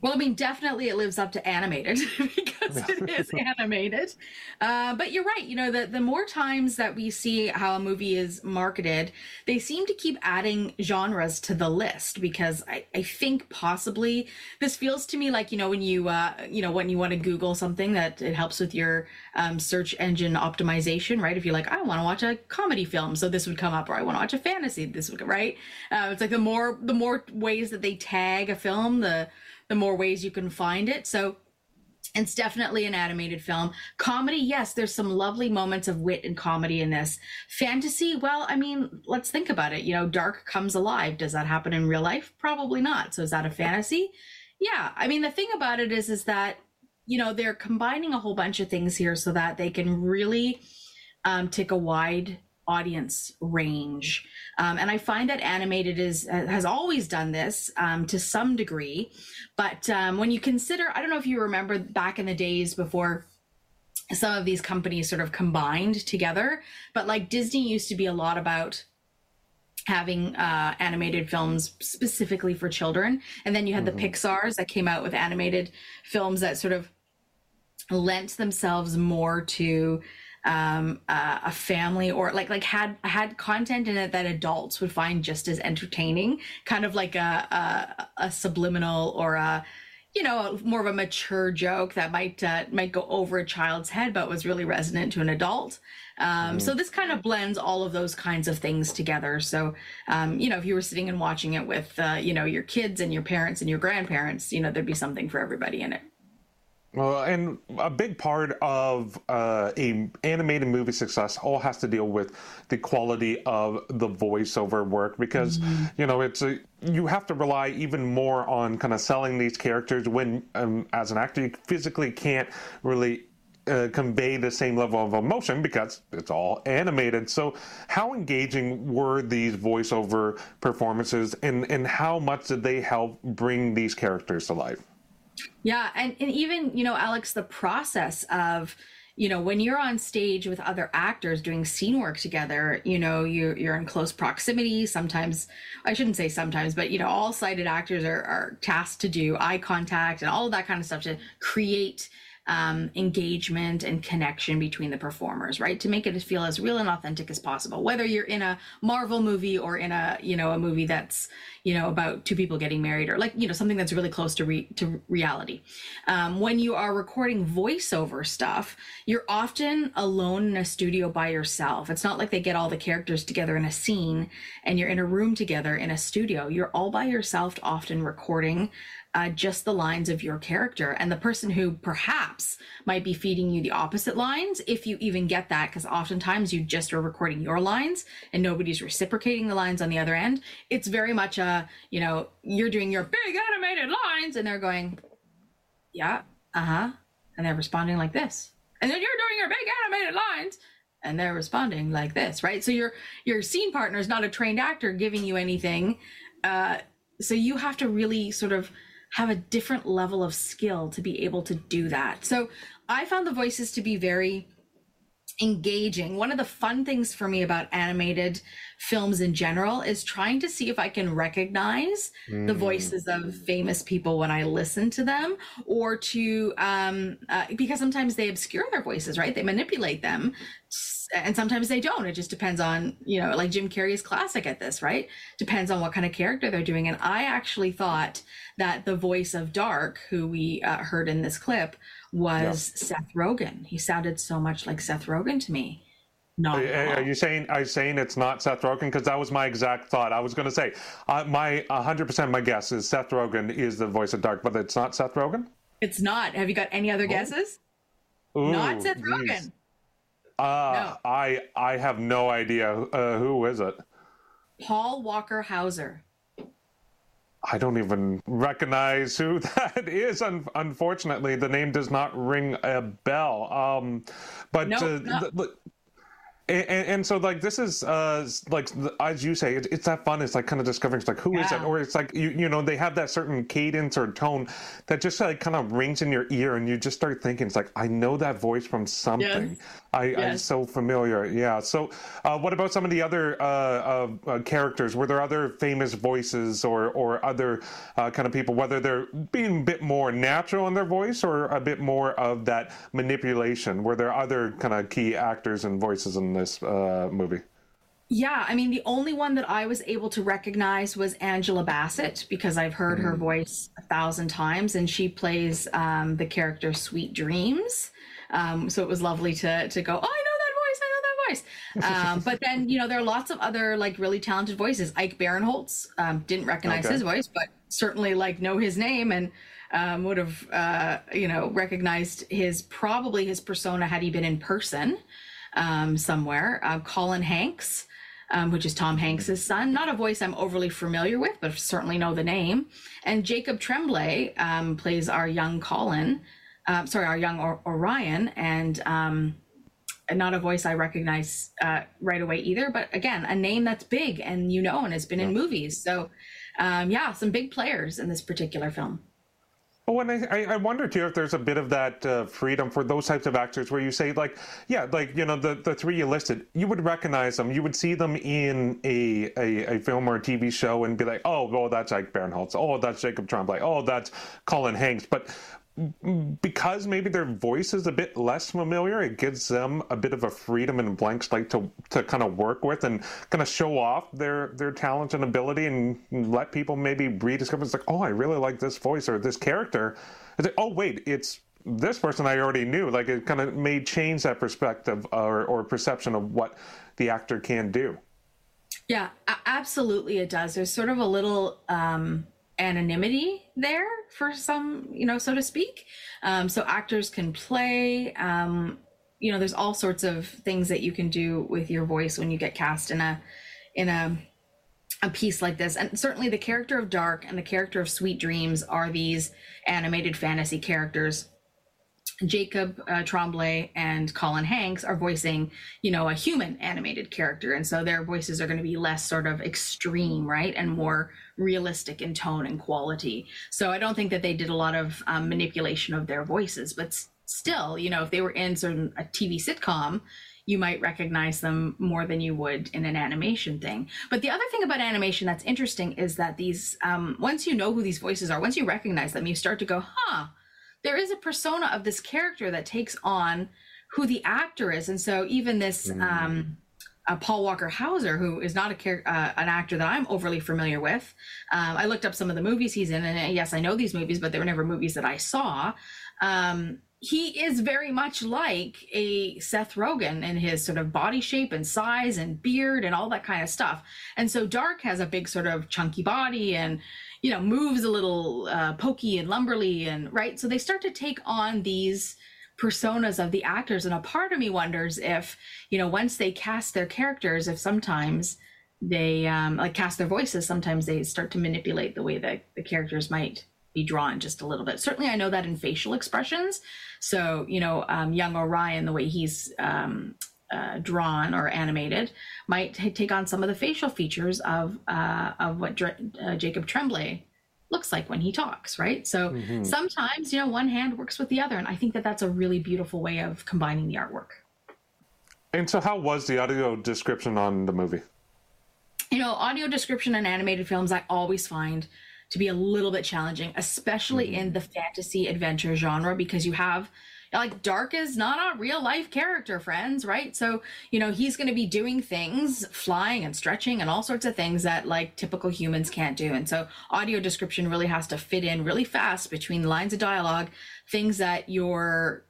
Well, I mean, definitely it lives up to animated because it is animated. Uh, but you're right. You know, the, the more times that we see how a movie is marketed, they seem to keep adding genres to the list because I, I think possibly this feels to me like, you know, when you, uh, you know, when you want to Google something that it helps with your um, search engine optimization, right? If you're like, I want to watch a comedy film, so this would come up, or I want to watch a fantasy, this would, right? Uh, it's like the more, the more ways that they tag a film, the, the more ways you can find it. So it's definitely an animated film. Comedy, yes, there's some lovely moments of wit and comedy in this. Fantasy, well, I mean, let's think about it. You know, dark comes alive. Does that happen in real life? Probably not. So is that a fantasy? Yeah. I mean, the thing about it is, is that, you know, they're combining a whole bunch of things here so that they can really um, take a wide audience range. Um, and I find that animated is has always done this um, to some degree. But um, when you consider, I don't know if you remember back in the days before some of these companies sort of combined together, but like Disney used to be a lot about having uh, animated films specifically for children. And then you had mm-hmm. the Pixars that came out with animated films that sort of lent themselves more to um, uh, a family or like like had had content in it that adults would find just as entertaining, kind of like a a, a subliminal or a you know more of a mature joke that might uh, might go over a child's head but was really resonant to an adult. Um, mm. So this kind of blends all of those kinds of things together. So um, you know if you were sitting and watching it with uh, you know your kids and your parents and your grandparents, you know there'd be something for everybody in it. Well, and a big part of uh, a animated movie success all has to deal with the quality of the voiceover work because mm-hmm. you know it's a you have to rely even more on kind of selling these characters when um, as an actor you physically can't really uh, convey the same level of emotion because it's all animated. So, how engaging were these voiceover performances, and and how much did they help bring these characters to life? Yeah, and, and even, you know, Alex, the process of, you know, when you're on stage with other actors doing scene work together, you know, you're you're in close proximity. Sometimes I shouldn't say sometimes, but you know, all sighted actors are, are tasked to do eye contact and all of that kind of stuff to create um, engagement and connection between the performers, right? To make it feel as real and authentic as possible. Whether you're in a Marvel movie or in a you know a movie that's you know about two people getting married or like you know something that's really close to re- to reality. Um, when you are recording voiceover stuff, you're often alone in a studio by yourself. It's not like they get all the characters together in a scene and you're in a room together in a studio. You're all by yourself, often recording uh, just the lines of your character. And the person who perhaps might be feeding you the opposite lines if you even get that because oftentimes you just are recording your lines and nobody's reciprocating the lines on the other end. It's very much a you know you're doing your big animated lines and they're going yeah uh-huh and they're responding like this. And then you're doing your big animated lines and they're responding like this right? So your your scene partner is not a trained actor giving you anything uh so you have to really sort of have a different level of skill to be able to do that. So I found the voices to be very engaging. One of the fun things for me about animated films in general is trying to see if I can recognize mm. the voices of famous people when I listen to them, or to um, uh, because sometimes they obscure their voices, right? They manipulate them, and sometimes they don't. It just depends on you know, like Jim Carrey's classic at this, right? Depends on what kind of character they're doing. And I actually thought that the voice of Dark, who we uh, heard in this clip, was Seth Rogen. He sounded so much like Seth Rogen to me. Not are, you saying are you saying it's not Seth Rogen? Because that was my exact thought. I was going to say uh, my 100 percent my guess is Seth Rogen is the voice of Dark, but it's not Seth Rogen. It's not. Have you got any other guesses? Ooh, not Seth Rogen. Uh, no. I I have no idea. Uh, who is it? Paul Walter Hauser. I don't even recognize who that is. Un- unfortunately, the name does not ring a bell. Um, but nope, uh, th- and, and, so like this is uh like as you say it, it's that fun it's like kind of discovering it's like who yeah. is it or it's like you you know they have that certain cadence or tone that just like kind of rings in your ear and you just start thinking it's like i know that voice from something yes. I yes. i'm so familiar yeah so uh, what about some of the other uh, uh, characters were there other famous voices or or other uh, kind of people whether they're being a bit more natural in their voice or a bit more of that manipulation were there other kind of key actors and voices in this uh, movie? Yeah, I mean, the only one that I was able to recognize was Angela Bassett because I've heard mm. her voice a thousand times, and she plays um, the character Sweet Dreams. Um, so it was lovely to to go. Oh, I know that voice. I know that voice. Um, but then you know there are lots of other like really talented voices. Ike Barinholtz um, didn't recognize okay. his voice, but certainly like know his name and um, would have uh, you know recognized his probably his persona had he been in person um, somewhere. Uh, Colin Hanks, um, which is Tom Hanks's son. Not a voice I'm overly familiar with, but certainly know the name. And Jacob Tremblay um, plays our young Colin, uh, sorry, our young or- Orion, and um, not a voice I recognize uh, right away either. But again, a name that's big and you know and has been in movies. So um, yeah, some big players in this particular film. Oh, and I, I wonder too if there's a bit of that uh, freedom for those types of actors where you say like, yeah, like you know the, the three you listed, you would recognize them, you would see them in a, a, a film or a TV show and be like, oh, well, that's Ike Barinholtz, oh, that's Jacob Tremblay, oh, that's Colin Hanks, but because maybe their voice is a bit less familiar, it gives them a bit of a freedom and blank slate to to kind of work with and kind of show off their their talent and ability and let people maybe rediscover. It's like, oh, I really like this voice or this character. It's like, oh, wait, it's this person I already knew. Like it kind of may change that perspective or, or perception of what the actor can do. Yeah, absolutely, it does. There's sort of a little. Um anonymity there for some, you know, so to speak. Um, so actors can play. Um, you know, there's all sorts of things that you can do with your voice when you get cast in a in a a piece like this. And certainly the character of Dark and the character of Sweet Dreams are these animated fantasy characters Jacob uh, Tremblay and Colin Hanks are voicing, you know, a human animated character. And so their voices are going to be less sort of extreme, right? And more realistic in tone and quality. So I don't think that they did a lot of um, manipulation of their voices, but s- still, you know, if they were in sort of a TV sitcom, you might recognize them more than you would in an animation thing. But the other thing about animation that's interesting is that these, um, once you know who these voices are, once you recognize them, you start to go, huh, there is a persona of this character that takes on who the actor is. And so even this um, uh, Paul Walter Hauser, who is not a char- uh, an actor that I'm overly familiar with. Um, I looked up some of the movies he's in, and uh, yes, I know these movies, but they were never movies that I saw. Um, he is very much like a Seth Rogen in his sort of body shape and size and beard and all that kind of stuff. And so Dark has a big sort of chunky body and you know moves a little uh, pokey and lumberly and right. So they start to take on these personas of the actors. And a part of me wonders if you know once they cast their characters if sometimes they um, like cast their voices sometimes they start to manipulate the way that the characters might be drawn just a little bit. Certainly i know that in facial expressions. So you know um, young orion the way he's um, uh, drawn or animated might t- take on some of the facial features of uh, of what Dr- uh, jacob tremblay looks like when he talks, right? So Mhm. sometimes, you know, one hand works with the other. And I think that that's a really beautiful way of combining the artwork. And so, how was the audio description on the movie? You know, audio description in animated films, I always find to be a little bit challenging, especially in the fantasy adventure genre, because you have like Dark is not a real life character, friends, right? So, you know, he's going to be doing things, flying and stretching and all sorts of things that like typical humans can't do. And so, audio description really has to fit in really fast between lines of dialogue, things that you're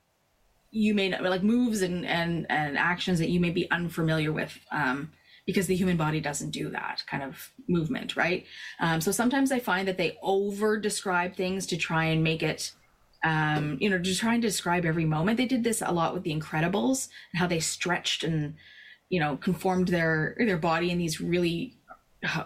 you may not like moves and and and actions that you may be unfamiliar with um because the human body doesn't do that kind of movement right um so sometimes i find that they over describe things to try and make it um you know to try and describe every moment. They did this a lot with the incredibles and how they stretched and you know conformed their their body in these really uh,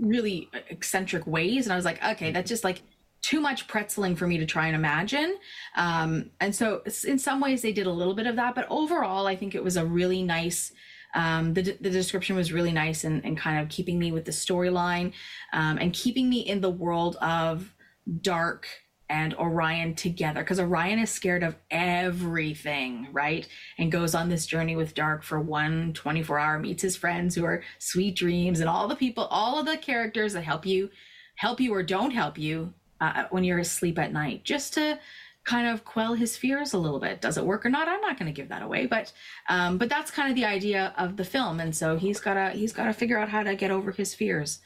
really eccentric ways. And i was like okay that's just like too much pretzeling for me to try and imagine. Um, and so in some ways they did a little bit of that but overall i think it was a really nice um, the, the description was really nice and, and kind of keeping me with the storyline um, and keeping me in the world of dark and Orion together because Orion is scared of everything, right? And goes on this journey with Dark for one 24 hour, meets his friends who are sweet dreams and all the people, all of the characters that help you, help you or don't help you uh, when you're asleep at night, just to kind of quell his fears a little bit. Does it work or not? I'm not going to give that away, but um, but that's kind of the idea of the film, and so he's gotta he's gotta figure out how to get over his fears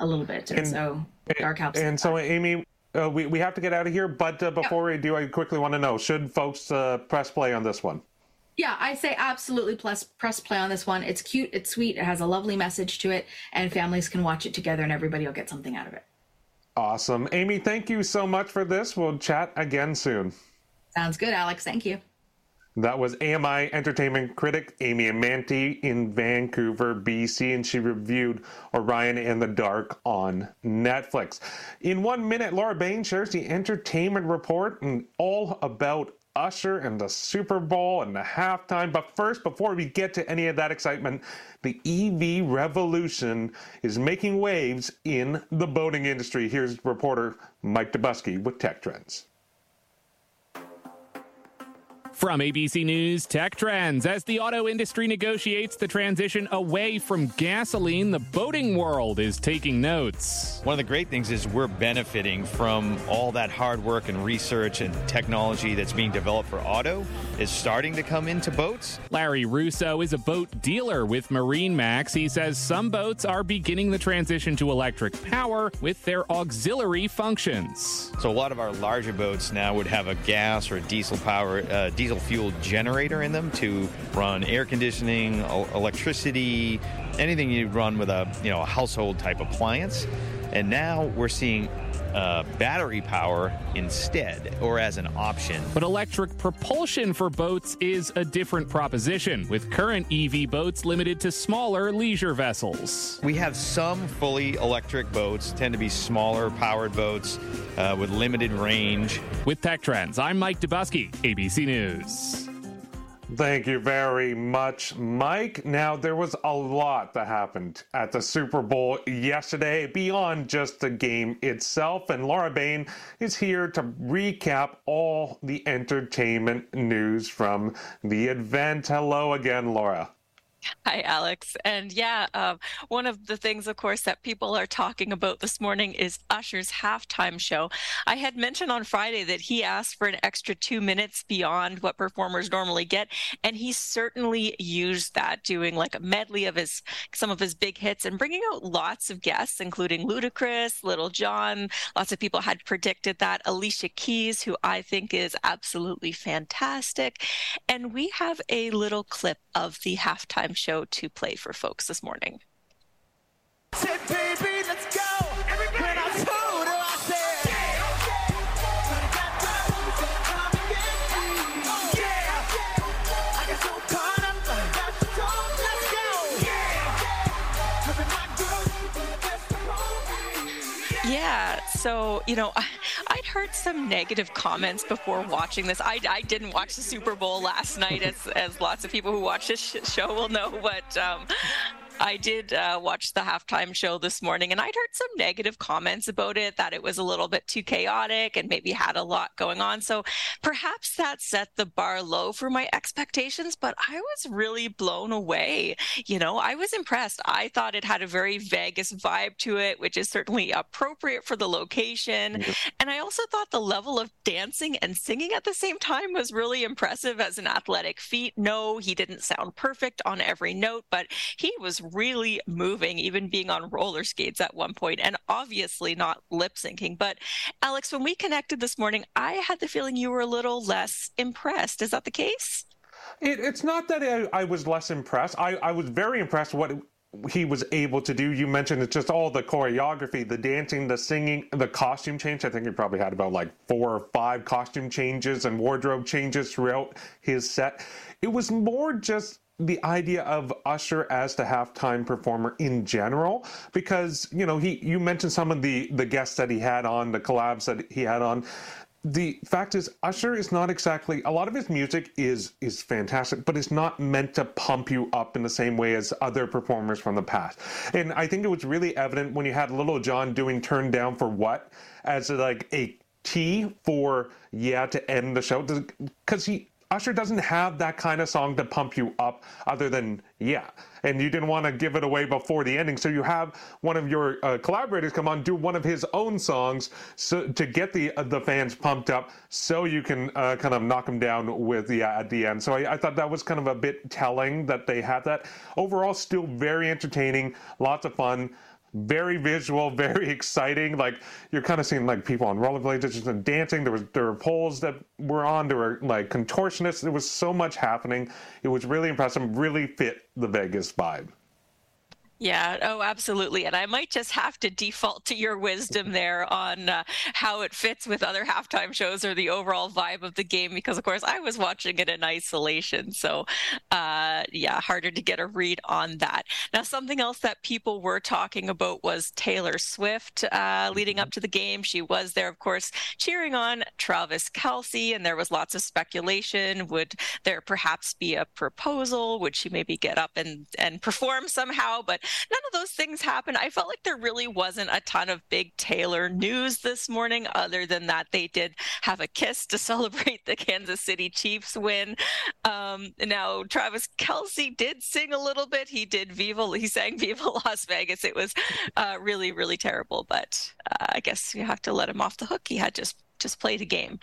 a little bit, and, so Dark helps. And so, Amy, uh, we, we have to get out of here. But uh, before we do, I quickly want to know should folks uh, press play on this one? Yeah, I say absolutely plus press play on this one. It's cute, it's sweet, it has a lovely message to it, and families can watch it together and everybody will get something out of it. Awesome. Amy, thank you so much for this. We'll chat again soon. Sounds good, Alex. Thank you. That was AMI entertainment critic Amy Amantea in Vancouver, BC, and she reviewed Orion in the Dark on Netflix. In one minute, Laura Bain shares the entertainment report and all about Usher and the Super Bowl and the halftime. But first, before we get to any of that excitement, the EV revolution is making waves in the boating industry. Here's reporter Mike Dobuski with Tech Trends. From ABC News Tech Trends, as the auto industry negotiates the transition away from gasoline, the boating world is taking notes. One of the great things is we're benefiting from all that hard work and research and technology that's being developed for auto is starting to come into boats. Larry Russo is a boat dealer with MarineMax. He says some boats are beginning the transition to electric power with their auxiliary functions. So a lot of our larger boats now would have a gas or a diesel power, uh, diesel fuel generator in them to run air conditioning, el- electricity, anything you'd run with a you know a household type appliance. And now we're seeing uh, battery power instead, or as an option. But electric propulsion for boats is a different proposition, with current EV boats limited to smaller leisure vessels. We have some fully electric boats, tend to be smaller powered boats uh, with limited range. With Tech Trends, I'm Mike Dobuski, ABC News. Thank you very much, Mike. Now, there was a lot that happened at the Super Bowl yesterday beyond just the game itself, and Laura Bain is here to recap all the entertainment news from the event. Hello again, Laura. Hi, Alex. And yeah, um, one of the things, of course, that people are talking about this morning is Usher's halftime show. I had mentioned on Friday that he asked for an extra two minutes beyond what performers normally get, and he certainly used that, doing like a medley of his some of his big hits and bringing out lots of guests, including Ludacris, Lil Jon. Lots of people had predicted that. Alicia Keys, who I think is absolutely fantastic, and we have a little clip of the halftime show to play for folks this morning. Yeah, so you know, I, would heard some negative comments before watching this. I, I didn't watch the Super Bowl last night, as as lots of people who watch this show will know. But um, I did uh, watch the halftime show this morning and I'd heard some negative comments about it, that it was a little bit too chaotic and maybe had a lot going on. So perhaps that set the bar low for my expectations, but I was really blown away. You know, I was impressed. I thought it had a very Vegas vibe to it, which is certainly appropriate for the location. Mm-hmm. And I also thought the level of dancing and singing at the same time was really impressive as an athletic feat. No, he didn't sound perfect on every note, but he was really moving, even being on roller skates at one point, and obviously not lip syncing. But Alex, when we connected this morning, I had the feeling you were a little less impressed. Is that the case? It, it's not that I, I, was less impressed. I, I was very impressed what he was able to do. You mentioned it's just all the choreography, the dancing, the singing, the costume change. I think he probably had about like four or five costume changes and wardrobe changes throughout his set. It was more just the idea of Usher as the halftime performer in general, because you know he you mentioned some of the the guests that he had on, the collabs that he had on. The fact is, Usher is not exactly a lot of his music is is fantastic, but it's not meant to pump you up in the same way as other performers from the past. And I think it was really evident when you had Lil Jon doing "Turn Down for What" as like a T for yeah to end the show because he Usher doesn't have that kind of song to pump you up other than yeah. And you didn't want to give it away before the ending. So you have one of your uh, collaborators come on, do one of his own songs so, to get the uh, the fans pumped up so you can uh, kind of knock them down with yeah at the end. So I, I thought that was kind of a bit telling that they had that. Overall, still very entertaining, lots of fun very visual, very exciting. Like you're kind of seeing like people on rollerblades just dancing. There was there were poles that were on. There were like contortionists. There was so much happening. It was really impressive. Really fit the Vegas vibe. Yeah, oh, absolutely. And I might just have to default to your wisdom there on uh, how it fits with other halftime shows or the overall vibe of the game, because of course I was watching it in isolation. So, uh, yeah, harder to get a read on that. Now, something else that people were talking about was Taylor Swift uh, leading up to the game. She was there, of course, cheering on Travis Kelce, and there was lots of speculation. Would there perhaps be a proposal? Would she maybe get up and, and perform somehow? But none of those things happened. I felt like there really wasn't a ton of big Taylor news this morning, other than that they did have a kiss to celebrate the Kansas City Chiefs win. Um, now, Travis Kelce did sing a little bit. He did Viva, he sang Viva Las Vegas. It was uh, really, really terrible, but uh, I guess you have to let him off the hook. He had just just play the game.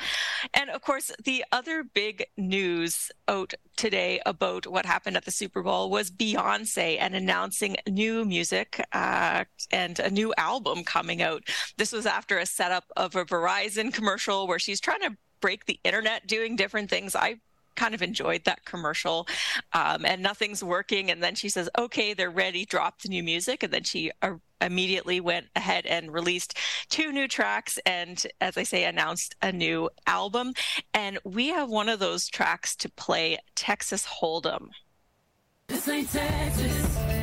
And of course, the other big news out today about what happened at the Super Bowl was Beyonce and announcing new music uh, and a new album coming out. This was after a setup of a Verizon commercial where she's trying to break the internet doing different things. I kind of enjoyed that commercial um, and nothing's working. And then she says okay they're ready drop the new music. And then she uh, immediately went ahead and released two new tracks and as i say announced a new album. And we have one of those tracks to play texas hold'em. This ain't texas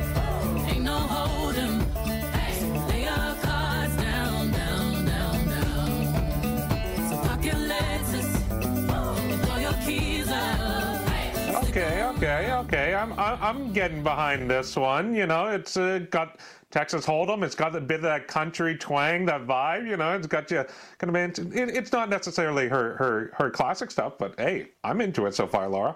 Okay, okay, okay. I'm I'm getting behind this one. You know, it's uh, got Texas Hold'em. It's got a bit of that country twang, that vibe. You know, it's got you kind of into. It, it's not necessarily her her her classic stuff, but hey, I'm into it so far, Laura.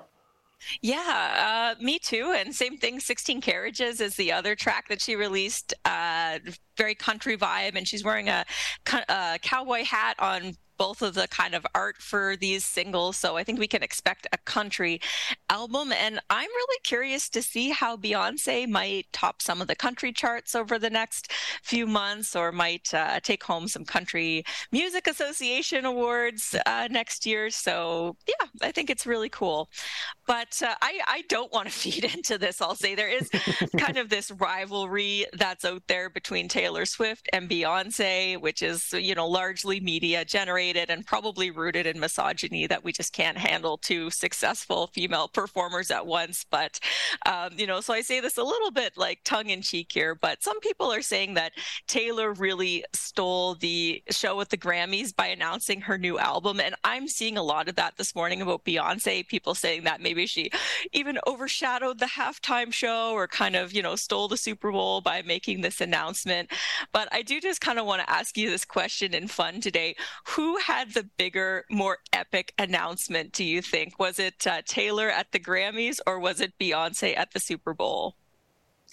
Yeah, uh, me too. And same thing, 16 Carriages is the other track that she released. Uh, very country vibe. And she's wearing a, a cowboy hat on both of the kind of art for these singles. So I think we can expect a country album. And I'm really curious to see how Beyonce might top some of the country charts over the next few months or might uh, take home some Country Music Association awards uh, next year. So yeah, I think it's really cool. But uh, I, I don't want to feed into this. I'll say there is kind of this rivalry that's out there between Taylor Swift and Beyonce, which is, you know, largely media generated and probably rooted in misogyny that we just can't handle two successful female performers at once. But, um, you know, so I say this a little bit like tongue in cheek here, but some people are saying that Taylor really stole the show at the Grammys by announcing her new album. And I'm seeing a lot of that this morning about Beyonce, people saying that maybe she even overshadowed the halftime show or kind of, you know, stole the Super Bowl by making this announcement. But I do just kind of want to ask you this question in fun today. Who had the bigger, more epic announcement, do you think? Was it uh, Taylor at the Grammys or was it Beyonce at the Super Bowl?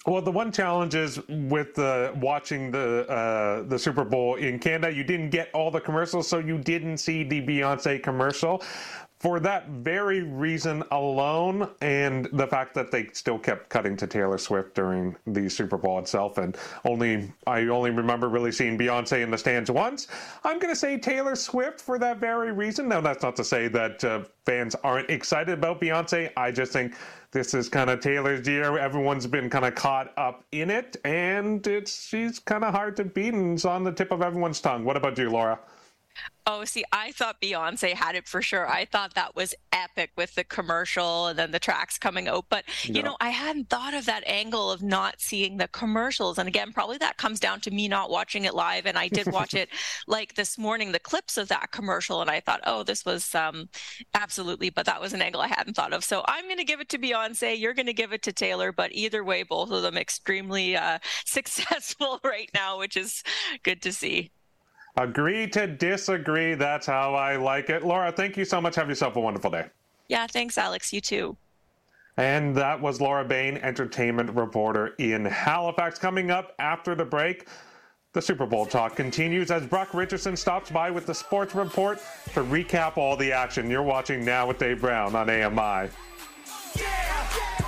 Well, the one challenge is with uh, watching the uh, the Super Bowl in Canada, you didn't get all the commercials, so you didn't see the Beyonce commercial for that very reason alone, and the fact that they still kept cutting to Taylor Swift during the Super Bowl itself, and only I only remember really seeing Beyonce in the stands once. I'm going to say Taylor Swift for that very reason. Now, that's not to say that uh, fans aren't excited about Beyonce. I just think this is kind of Taylor's year. Everyone's been kind of caught up in it, and it's she's kind of hard to beat, and it's on the tip of everyone's tongue. What about you, Laura? Oh, see, I thought Beyonce had it for sure. I thought that was epic with the commercial and then the tracks coming out. But, you know, I hadn't thought of that angle of not seeing the commercials. And again, probably that comes down to me not watching it live. And I did watch it like this morning, the clips of that commercial. And I thought, oh, this was um, absolutely, but that was an angle I hadn't thought of. So I'm going to give it to Beyonce. You're going to give it to Taylor. But either way, both of them extremely uh, successful right now, which is good to see. Agree to disagree. That's how I like it. Laura, thank you so much. Have yourself a wonderful day. Yeah, thanks, Alex. You too. And that was Laura Bain, entertainment reporter in Halifax. Coming up after the break, the Super Bowl talk continues as Brock Richardson stops by with the sports report to recap all the action. You're watching now with Dave Brown on AMI. Yeah.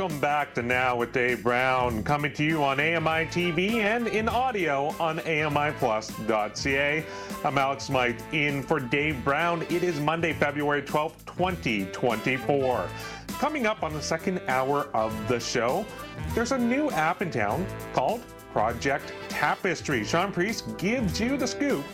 Welcome back to Now with Dave Brown, coming to you on AMI TV and in audio on AMIplus.ca. I'm Alex Smythe in for Dave Brown. It is Monday, February 12th, 2024. Coming up on the second hour of the show, there's a new app in town called Project Tapestry. Shaun Preece gives you the scoop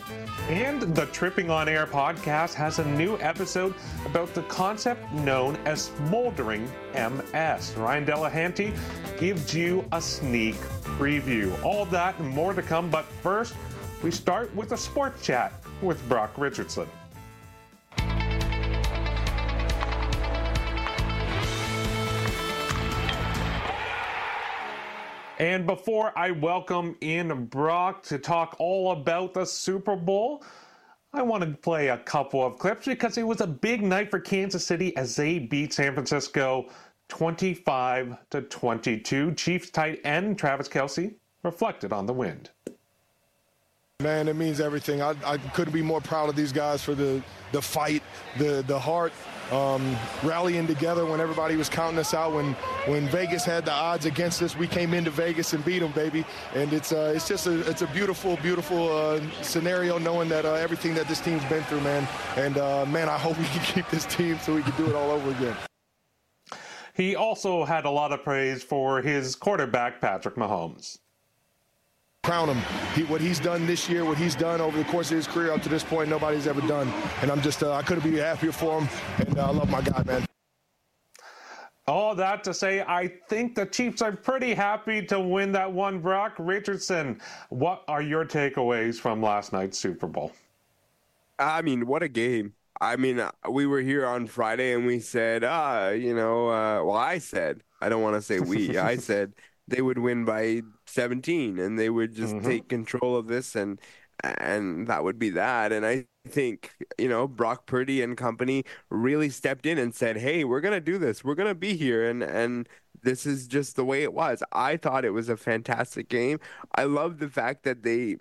and the Tripping on Air podcast has a new episode about the concept known as smoldering MS. Ryan Delahanty gives you a sneak preview. All that and more to come, but first, we start with a sports chat with Brock Richardson. And before I welcome in Brock to talk all about the Super Bowl, I want to play a couple of clips because it was a big night for Kansas City as they beat San Francisco 25 to 22. Chiefs tight end Travis Kelce reflected on the wind. Man, it means everything. I, I couldn't be more proud of these guys for the, the fight, the, the heart, um, rallying together when everybody was counting us out. When when Vegas had the odds against us, we came into Vegas and beat them, baby. And it's uh, it's just a it's a beautiful, beautiful uh, scenario, knowing that uh, everything that this team's been through, man. And uh, man, I hope we can keep this team so we can do it all over again. He also had a lot of praise for his quarterback, Patrick Mahomes crown him. He, what he's done this year, what he's done over the course of his career up to this point, nobody's ever done. And I'm just, uh, I couldn't be happier for him. And uh, I love my guy, man. All that to say, I think the Chiefs are pretty happy to win that one. Brock Richardson, what are your takeaways from last night's Super Bowl? I mean, what a game. I mean, uh, we were here on Friday and we said, uh, you know, uh, well, I said, I don't want to say we, I said they would win by 17 and they would just mm-hmm. take control of this and and that would be that. And I think, you know, Brock Purdy and company really stepped in and said, "Hey, we're going to do this. We're going to be here." And and this is just the way it was. I thought it was a fantastic game. I love the fact that they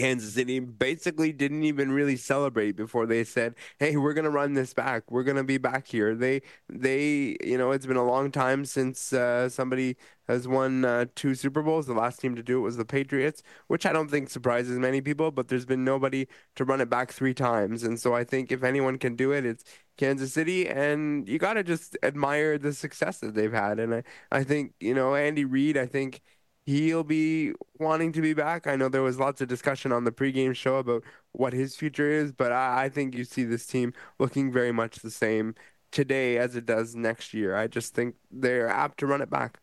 Kansas City basically didn't even really celebrate before they said, "Hey, we're gonna run this back. We're gonna be back here." They, they, you know, it's been a long time since uh, somebody has won uh, two Super Bowls. The last team to do it was the Patriots, which I don't think surprises many people. But there's been nobody to run it back three times, and so I think if anyone can do it, it's Kansas City. And you got to just admire the success that they've had. And I, I think you know Andy Reid. I think he'll be wanting to be back. I know there was lots of discussion on the pregame show about what his future is, but I, I, think you see this team looking very much the same today as it does next year. I just think they're apt to run it back.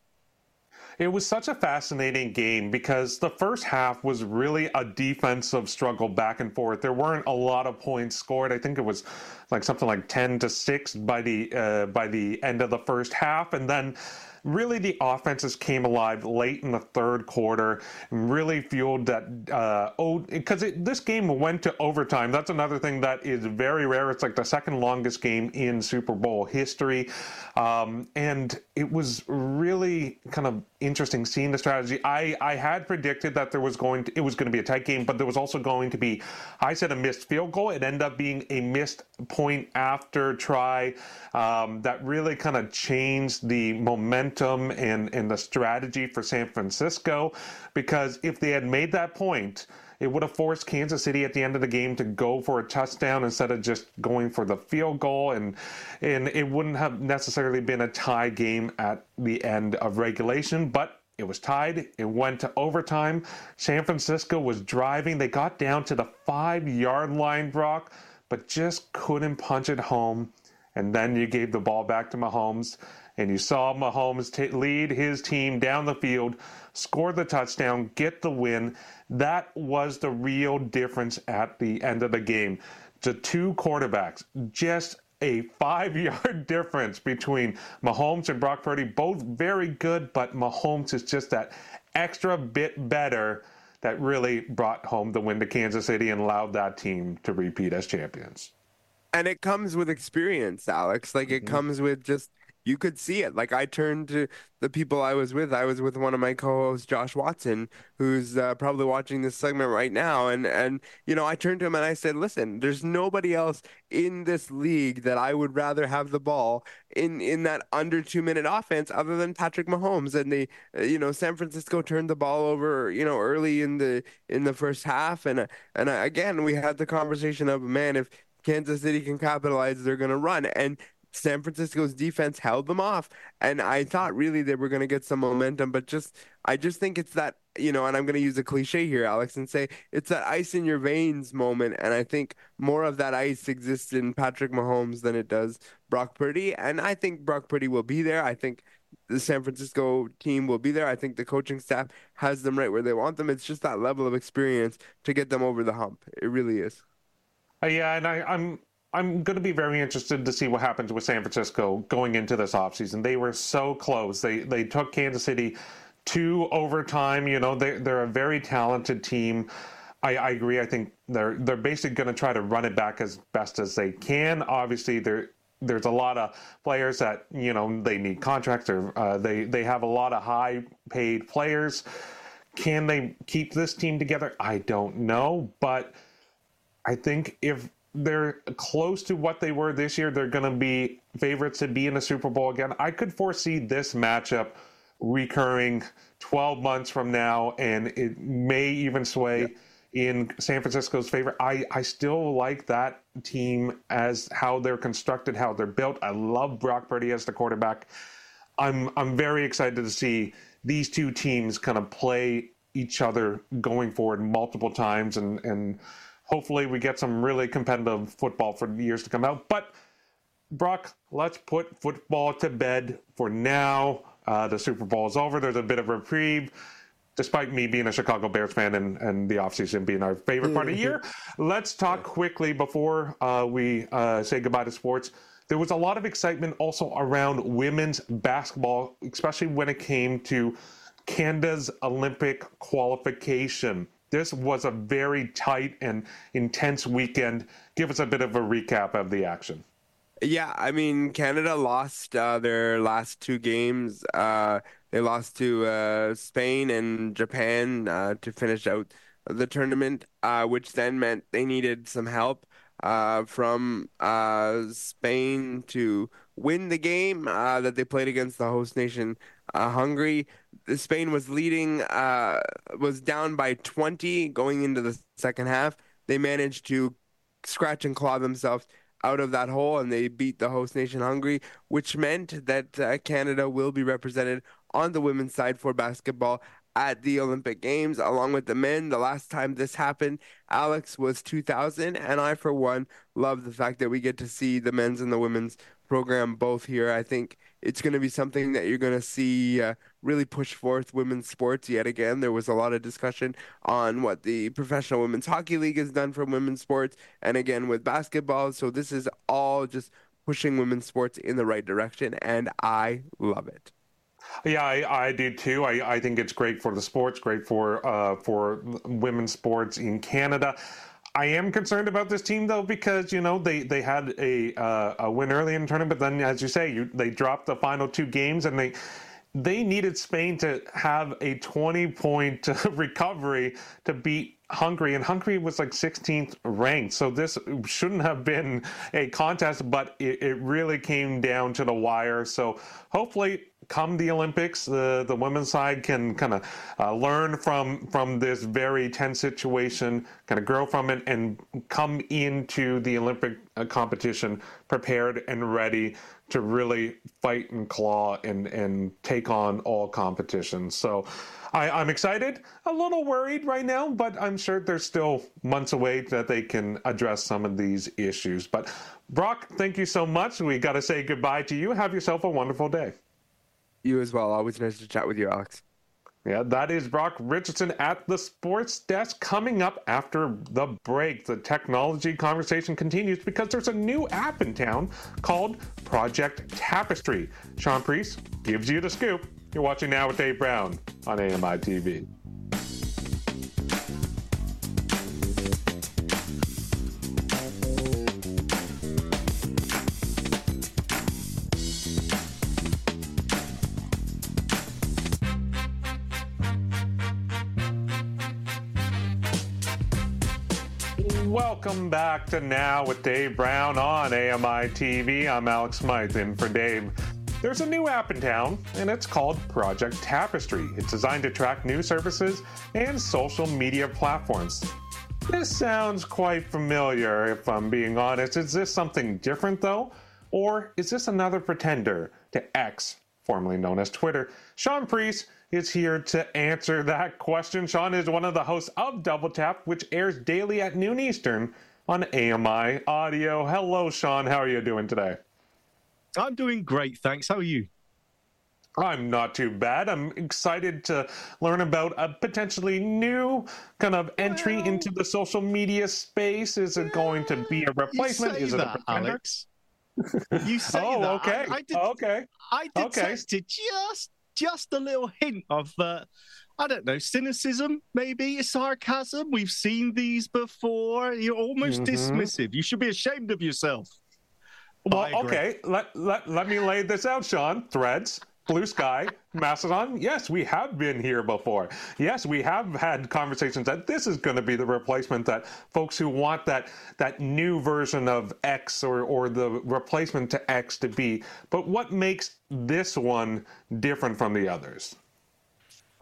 It was such a fascinating game because the first half was really a defensive struggle back and forth. There weren't a lot of points scored. I think it was like something like 10 to 6 by the uh, by the end of the first half and then really the offenses came alive late in the third quarter and really fueled that. Uh, oh, because this game went to overtime. That's another thing that is very rare. It's like the second longest game in Super Bowl history. Um, and it was really kind of interesting seeing the strategy. I, I had predicted that there was going to, it was going to be a tight game, but there was also going to be, I said a missed field goal. It ended up being a missed point after try um, that really kind of changed the momentum and, and the strategy for San Francisco. Because if they had made that point, it would have forced Kansas City at the end of the game to go for a touchdown instead of just going for the field goal, and and it wouldn't have necessarily been a tie game at the end of regulation, but. It was tied. It went to overtime. San Francisco was driving. They got down to the five yard line, Brock, but just couldn't punch it home. And then you gave the ball back to Mahomes, and you saw Mahomes t- lead his team down the field, score the touchdown, get the win. That was the real difference at the end of the game. The two quarterbacks, just a five yard difference between Mahomes and Brock Purdy, both very good, but Mahomes is just that extra bit better that really brought home the win to Kansas City and allowed that team to repeat as champions. And it comes with experience, Alex. Like it mm-hmm. comes with just you could see it. Like I turned to the people I was with. I was with one of my co-hosts, Josh Watson, who's uh, probably watching this segment right now. And and you know, I turned to him and I said, "Listen, there's nobody else in this league that I would rather have the ball in in that under two minute offense other than Patrick Mahomes." And they, uh, you know, San Francisco turned the ball over, you know, early in the in the first half. And and uh, again, we had the conversation of, man, if Kansas City can capitalize, they're going to run. And San Francisco's defense held them off, and I thought really they were going to get some momentum, but just I just think it's that you know, and I'm going to use a cliche here, Alex, and say it's that ice in your veins moment, and I think more of that ice exists in Patrick Mahomes than it does Brock Purdy, and I think Brock Purdy will be there. I think the San Francisco team will be there. I think the coaching staff has them right where they want them. It's just that level of experience to get them over the hump. It really is. Uh, yeah, and I, I'm I'm going to be very interested to see what happens with San Francisco going into this offseason. They were so close. They they took Kansas City to overtime. You know, they they're a very talented team. I, I agree. I think they're they're basically going to try to run it back as best as they can. Obviously, there there's a lot of players that you know they need contracts or uh, they they have a lot of high paid players. Can they keep this team together? I don't know, but I think if they're close to what they were this year. They're going to be favorites to be in the Super Bowl again. I could foresee this matchup recurring 12 months from now, and it may even sway in San Francisco's favor. I, I still like that team as how they're constructed, how they're built. I love Brock Purdy as the quarterback. I'm I'm very excited to see these two teams kind of play each other going forward multiple times and and hopefully we get some really competitive football for years to come out. But Brock, let's put football to bed for now. Uh, the Super Bowl is over. There's a bit of reprieve. despite me being a Chicago Bears fan and, and the offseason being our favorite part of the year, let's talk quickly before uh, we uh, say goodbye to sports. There was a lot of excitement also around women's basketball, especially when it came to Canada's Olympic qualification. This was a very tight and intense weekend. Give us a bit of a recap of the action. Yeah, I mean, Canada lost uh, their last two games. Uh, they lost to uh, Spain and Japan uh, to finish out the tournament, uh, which then meant they needed some help uh, from Spain to win the game that they played against the host nation, Hungary. Spain was leading, was down by 20 going into the second half. They managed to scratch and claw themselves out of that hole and they beat the host nation Hungary, which meant that uh, Canada will be represented on the women's side for basketball at the Olympic Games, along with the men. The last time this happened, Alex, was 2000. And I, for one, love the fact that we get to see the men's and the women's program both here. I think it's going to be something that you're going to see uh, really push forth women's sports yet again. There was a lot of discussion on what the Professional Women's Hockey League has done for women's sports, and again with basketball. So this is all just pushing women's sports in the right direction, and I love it. Yeah, I, I do too. I, I think it's great for the sports, great for uh, for women's sports in Canada. I am concerned about this team though because you know they they had a uh, a win early in the tournament, but then as you say, you, they dropped the final two games and they they needed Spain to have a 20 point recovery to beat Hungary, and Hungary was like 16th ranked. So this shouldn't have been a contest, but it, it really came down to the wire. So hopefully come the Olympics, the the women's side can kind of uh, learn from from this very tense situation, kind of grow from it, and come into the Olympic uh, competition prepared and ready to really fight and claw and and take on all competitions. So. I, I'm excited, a little worried right now, but I'm sure there's still months away that they can address some of these issues. But Brock, thank you so much. We got to say goodbye to you. Have yourself a wonderful day. You as well. Always nice to chat with you, Alex. Yeah, that is Brock Richardson at the sports desk. Coming up after the break, the technology conversation continues because there's a new app in town called Project Tapestry. Shaun Preece gives you the scoop. You're watching now with Dave Brown on AMI TV. Welcome back to Now with Dave Brown on AMI TV. I'm Alex Smythe in for Dave. There's a new app in town, and it's called Project Tapestry. It's designed to track news services and social media platforms. This sounds quite familiar, if I'm being honest. Is this something different, though? Or is this another pretender to X, formerly known as Twitter? Shaun Preece is here to answer that question. Shaun is one of the hosts of Double Tap, which airs daily at noon Eastern on AMI Audio. Hello, Shaun. How are you doing today? I'm doing great, thanks. How are you? I'm not too bad. I'm excited to learn about a potentially new kind of entry into the social media space. Is it going to be a replacement? Is it that, a pretender? Alex? You say oh, that. okay. I, I did, okay. I detected okay. just just a little hint of uh, I don't know, cynicism, maybe sarcasm. We've seen these before. You're almost Mhm. dismissive. You should be ashamed of yourself. Well, okay. Let, let, let me lay this out, Shaun. Threads, Bluesky, Mastodon. Yes, we have been here before. Yes, we have had conversations that this is going to be the replacement that folks who want that that new version of X or, or the replacement to X to be. But what makes this one different from the others?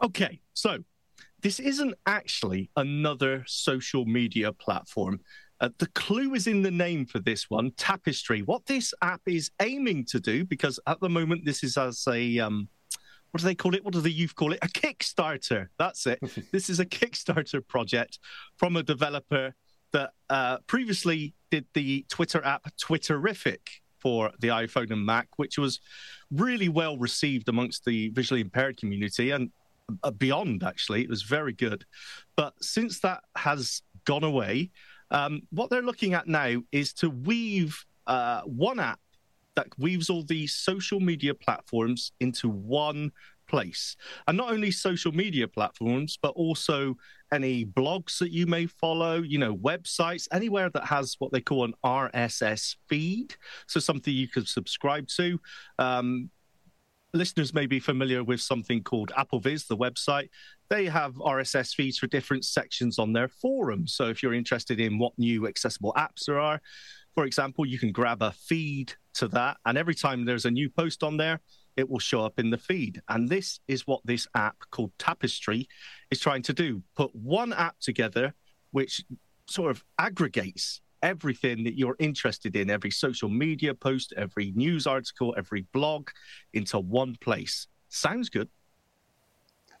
Okay, so this isn't actually another social media platform. Uh, the clue is in the name for this one, Tapestry. What this app is aiming to do, because at the moment this is as a um, what do they call it? What do the youth call it? A Kickstarter. That's it. this is a Kickstarter project from a developer that uh, previously did the Twitter app Twitterrific for the iPhone and Mac, which was really well received amongst the visually impaired community. And uh, beyond. Actually, it was very good. But since that has gone away, um, what they're looking at now is to weave uh, one app that weaves all these social media platforms into one place. And not only social media platforms, but also any blogs that you may follow, you know, websites, anywhere that has what they call an RSS feed. So something you could subscribe to. Um, listeners may be familiar with something called AppleVis, the website. They have RSS feeds for different sections on their forum. So if you're interested in what new accessible apps there are, for example, you can grab a feed to that. And every time there's a new post on there, it will show up in the feed. And this is what this app called Tapestry is trying to do put one app together, which sort of aggregates everything that you're interested in, every social media post, every news article, every blog into one place. Sounds good.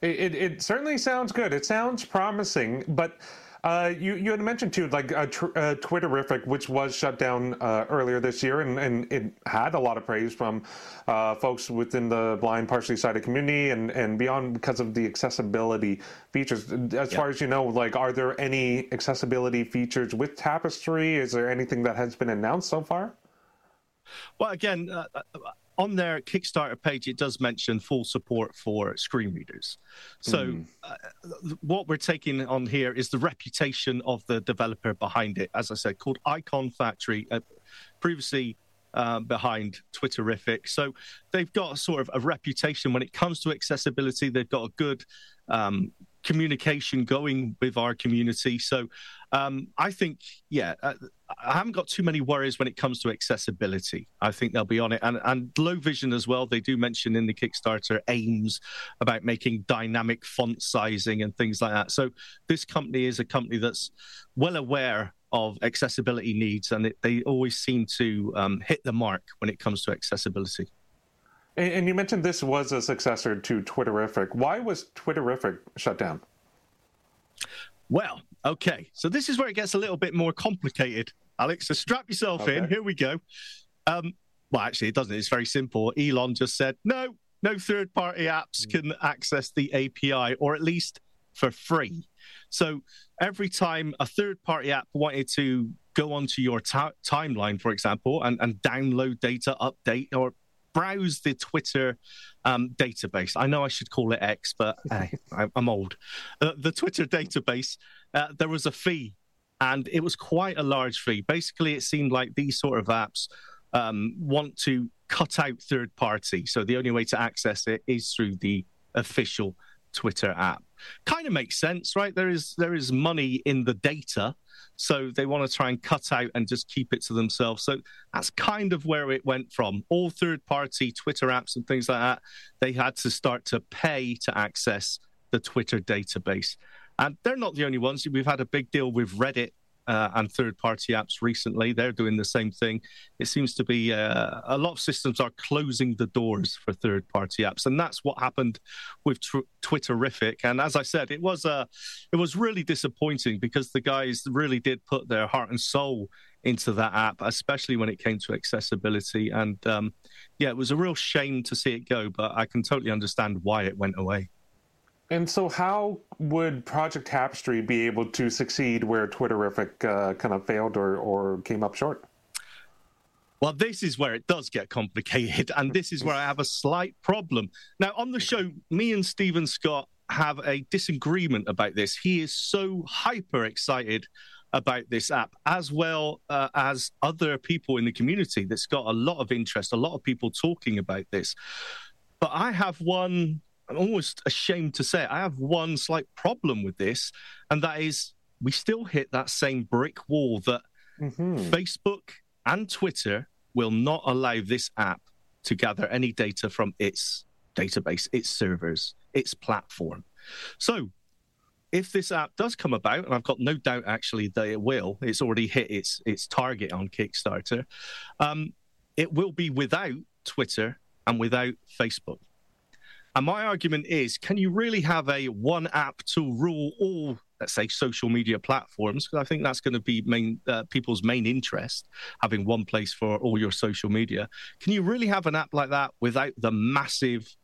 It, it, it certainly sounds good. It sounds promising, but uh, you you had mentioned too, like uh, tr- uh, Twitterrific, which was shut down uh, earlier this year, and, and it had a lot of praise from uh, folks within the blind, partially sighted community, and, and beyond because of the accessibility features. As far as you know, like, are there any accessibility features with Tapestry? Is there anything that has been announced so far? Well, again, uh, on their Kickstarter page, it does mention full support for screen readers. So, mm. uh, what we're taking on here is the reputation of the developer behind it. As I said, called Iconfactory, uh, previously uh, behind Twitterrific. So, they've got sort of a reputation when it comes to accessibility. They've got a good um, communication going with our community. So um, I think, yeah, uh, I haven't got too many worries when it comes to accessibility. I think they'll be on it. And, and low vision as well, they do mention in the Kickstarter aims about making dynamic font sizing and things like that. So this company is a company that's well aware of accessibility needs and it, they always seem to um, hit the mark when it comes to accessibility. And you mentioned this was a successor to Twitterrific. Why was Twitterrific shut down? Well, okay. So this is where it gets a little bit more complicated, Alex. So strap yourself okay. in. Here we go. Um, well, actually, it doesn't. It's very simple. Elon just said, no, no third party apps mm. can access the API, or at least for free. So every time a third party app wanted to go onto your ta- timeline, for example, and, and download data, update, or browse the Twitter um, database. I know I should call it X, but hey, I'm old. Uh, the Twitter database, uh, there was a fee, and it was quite a large fee. Basically, it seemed like these sort of apps um, want to cut out third party. So the only way to access it is through the official Twitter app. Kind of makes sense, right? There is there is money in the data so they want to try and cut out and just keep it to themselves. So that's kind of where it went from. All third party Twitter apps and things like that, they had to start to pay to access the Twitter database. And they're not the only ones. We've had a big deal with Reddit uh, and third party apps recently. They're doing the same thing. It seems to be uh, a lot of systems are closing the doors for third party apps. And that's what happened with tw- Twitterrific. And as I said, it was, uh, it was really disappointing because the guys really did put their heart and soul into that app, especially when it came to accessibility. And um, yeah, it was a real shame to see it go, but I can totally understand why it went away. And so, how would Project Tapestry be able to succeed where Twitterrific uh, kind of failed or, or came up short? Well, this is where it does get complicated, and this is where I have a slight problem. Now, on the show, me and Stephen Scott have a disagreement about this. He is so hyper excited about this app, as well uh, as other people in the community that's got a lot of interest, a lot of people talking about this. But I have one I'm almost ashamed to say it. I have one slight problem with this, and that is we still hit that same brick wall that mm-hmm. Facebook and Twitter will not allow this app to gather any data from its database, its servers, its platform. So, if this app does come about, and I've got no doubt actually that it will, it's already hit its its target on Kickstarter. Um, it will be without Twitter and without Facebook. And my argument is can you really have a one app to rule all, let's say, social media platforms? Because I think that's going to be main, uh, people's main interest, having one place for all your social media. Can you really have an app like that without the massive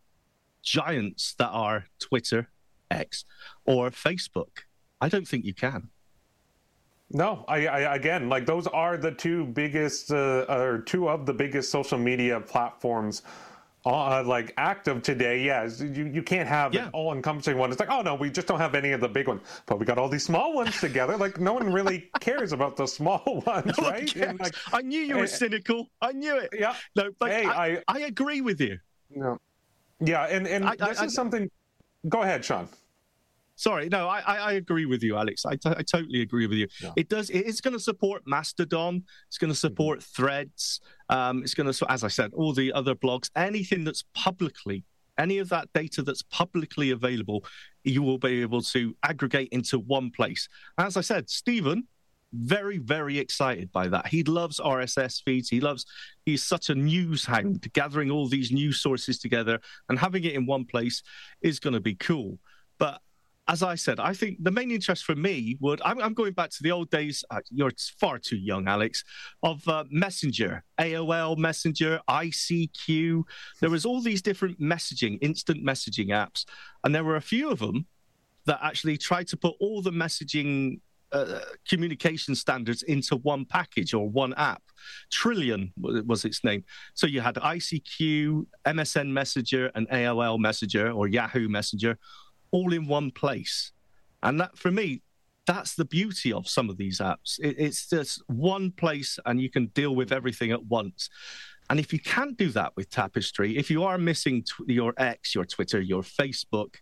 giants that are Twitter, X, or Facebook. I don't think you can. No, I, I again like those are the two biggest uh, or two of the biggest social media platforms uh, like active today. Yeah, you, you can't have Yeah. an all encompassing one. It's like, oh no, we just don't have any of the big ones, but we got all these small ones together. Like no one really cares about the small ones, No one right? cares. like, I knew you were eh, cynical. I knew it. Yeah. No, like, Hey, I, I- I agree with you. No. Yeah, and and I- I- this I- is something. Go ahead, Shaun. Sorry, no, I, I, agree with you, Alex. I, t- I totally agree with you. It does. It is going to support Mastodon. It's going to support Threads. Um, it's going to, as I said, all the other blogs. Anything that's publicly, any of that data that's publicly available, you will be able to aggregate into one place. As I said, Stephen, very very excited by that. He loves RSS feeds. He loves. He's such a news hound, gathering all these news sources together and having it in one place is going to be cool. But as I said, I think the main interest for me would. I'm, I'm going back to the old days. Uh, you're far too young, Alex. Of uh, Messenger, AOL Messenger, ICQ. There was all these different messaging, instant messaging apps, and there were a few of them that actually tried to put all the messaging uh, communication standards into one package or one app. Trillian was its name. So you had ICQ, MSN Messenger, and AOL Messenger or Yahoo Messenger all in one place. And that, for me, that's the beauty of some of these apps. It, it's just one place and you can deal with everything at once. And if you can't do that with Tapestry, if you are missing tw- your X, your Twitter, your Facebook,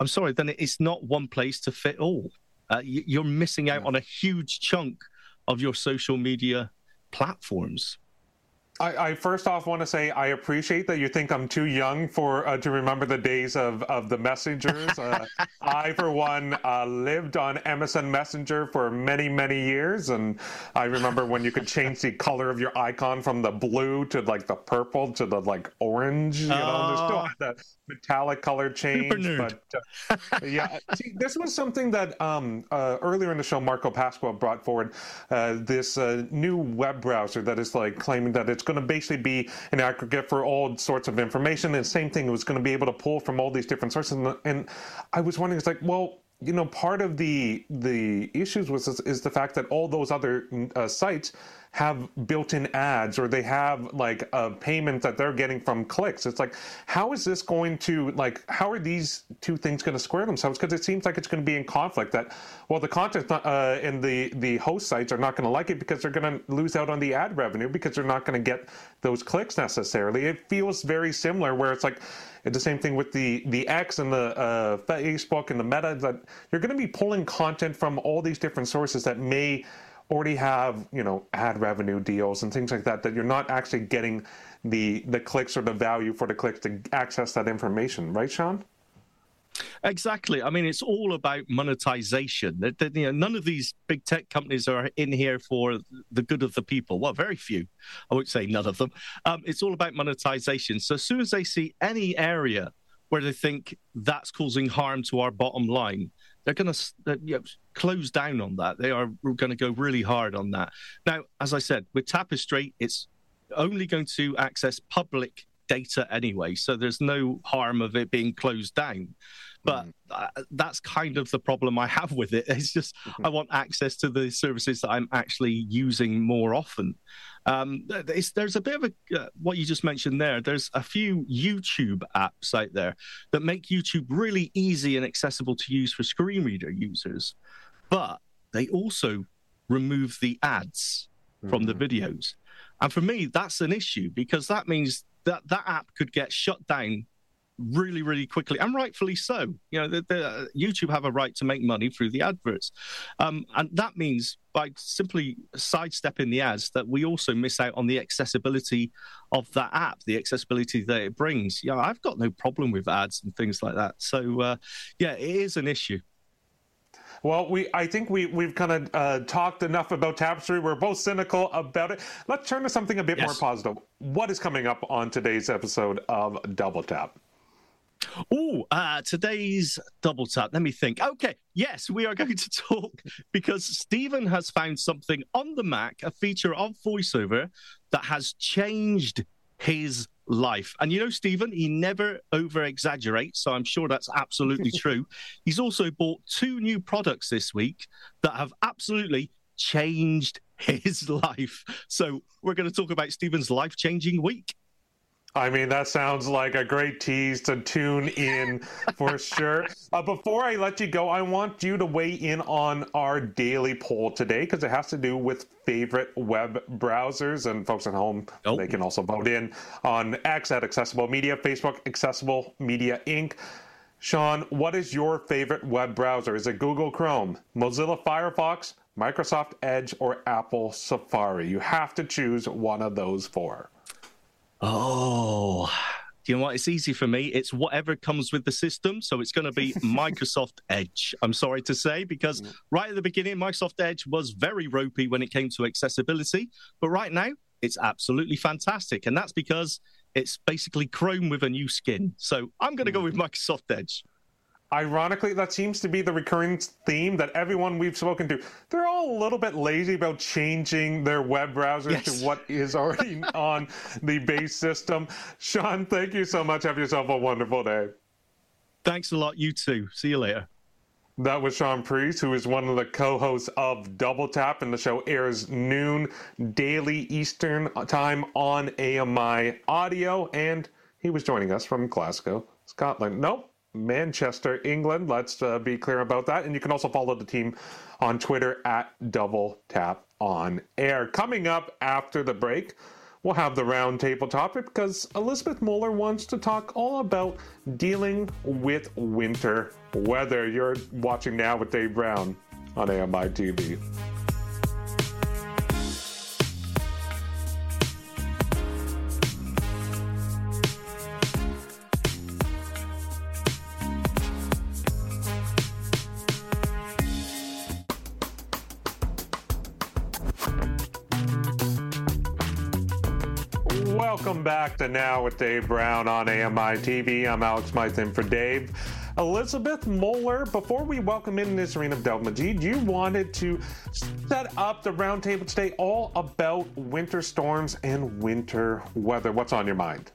I'm sorry, then it's not one place to fit all. Uh, you're missing out on a huge chunk of your social media platforms. I, I first off want to say I appreciate that you think I'm too young for uh, to remember the days of, of the messengers. Uh, I, for one, uh, lived on MSN Messenger for many many years, and I remember when you could change the color of your icon from the blue to like the purple to the like orange. You know, there's still Oh. had that metallic color change. nerd. But uh, yeah, see, this was something that um, uh, earlier in the show Marco Pasqua brought forward. Uh, this uh, new web browser that is like claiming that it's going to basically be an aggregate for all sorts of information. And same thing, it was going to be able to pull from all these different sources. And, and I was wondering, it's like, well. You know, part of the the issues was is, is the fact that all those other uh, sites have built-in ads or they have like a payment that they're getting from clicks. It's like, how is this going to like? How are these two things going to square themselves? Because it seems like it's going to be in conflict. That well, the content uh, and the the host sites are not going to like it because they're going to lose out on the ad revenue because they're not going to get those clicks necessarily. It feels very similar where it's like. It's the same thing with the the X and the uh, Facebook and the Meta that you're going to be pulling content from all these different sources that may already have you know ad revenue deals and things like that that you're not actually getting the the clicks or the value for the clicks to access that information, right, Shaun? Exactly. I mean, it's all about monetization. That- that, you know, none of these big tech companies are in here for the good of the people. Well, very few. I would say none of them. Um, it's all about monetization. So as soon as they see any area where they think that's causing harm to our bottom line, they're going to you know, close down on that. They are going to go really hard on that. Now, as I said, with Tapestry, it's only going to access public data anyway, so there's no harm of it being closed down. But uh, that's kind of the problem I have with it. It's just I want access to the services that I'm actually using more often. Um, it's, there's a bit of a uh, what you just mentioned there. There's a few YouTube apps out there that make YouTube really easy and accessible to use for screen reader users, but they also remove the ads from the videos. And for me, that's an issue because that means that that app could get shut down really, really quickly, and rightfully so. You know, the, the, YouTube have a right to make money through the adverts, um, and that means by simply sidestepping the ads that we also miss out on the accessibility of that app, the accessibility that it brings. Yeah, I've got no problem with ads and things like that. So, uh, yeah, it is an issue. Well, we I think we we've kind of uh, talked enough about Tapestry. We're both cynical about it. Let's turn to something a bit more positive. What is coming up on today's episode of Double Tap? Oh, uh, today's double tap. Let me think. Okay, yes, we are going to talk because Stephen has found something on the Mac, a feature of VoiceOver that has changed his life. And you know, Stephen, he never over exaggerates. So I'm sure that's absolutely true. He's also bought two new products this week that have absolutely changed his life. So we're going to talk about Stephen's life changing week. I mean, that sounds like a great tease to tune in for sure. Uh, before I let you go, I want you to weigh in on our daily poll today because it has to do with favorite web browsers. And folks at home, oh. they can also vote in on X at Accessible Media, Facebook, Accessible Media Inc. Shaun, what is your favorite web browser? Is it Google Chrome, Mozilla Firefox, Microsoft Edge, or Apple Safari? You have to choose one of those four. Oh, you know what? It's easy for me. It's whatever comes with the system. So it's going to be Microsoft Edge. I'm sorry to say, because right at the beginning, Microsoft Edge was very ropey when it came to accessibility. But right now, it's absolutely fantastic. And that's because it's basically Chrome with a new skin. So I'm going to go with mm. Microsoft Edge ironically, that seems to be the recurring theme that everyone we've spoken to, they're all a little bit lazy about changing their web browsers yes. to what is already on the base system. Shaun, thank you so much. Have yourself a wonderful day. Thanks a lot. You too. See you later. That was Shaun Preece, who is one of the co-hosts of Double Tap, and the show airs noon daily Eastern time on AMI Audio, and he was joining us from Glasgow, Scotland. Nope, Manchester, England. Let's uh, be clear about that. And you can also follow the team on Twitter at Double Tap on Air. Coming up after the break, we'll have the roundtable topic because Elizabeth Moeller wants to talk all about dealing with winter weather. You're watching now with Dave Brown on AMI TV. Welcome back to Now with Dave Brown on AMI TV. I'm Alex Mythen for Dave. Elizabeth Moeller, before we welcome in Nisreen Abdel Majid, you wanted to set up the roundtable today all about winter storms and winter weather. What's on your mind?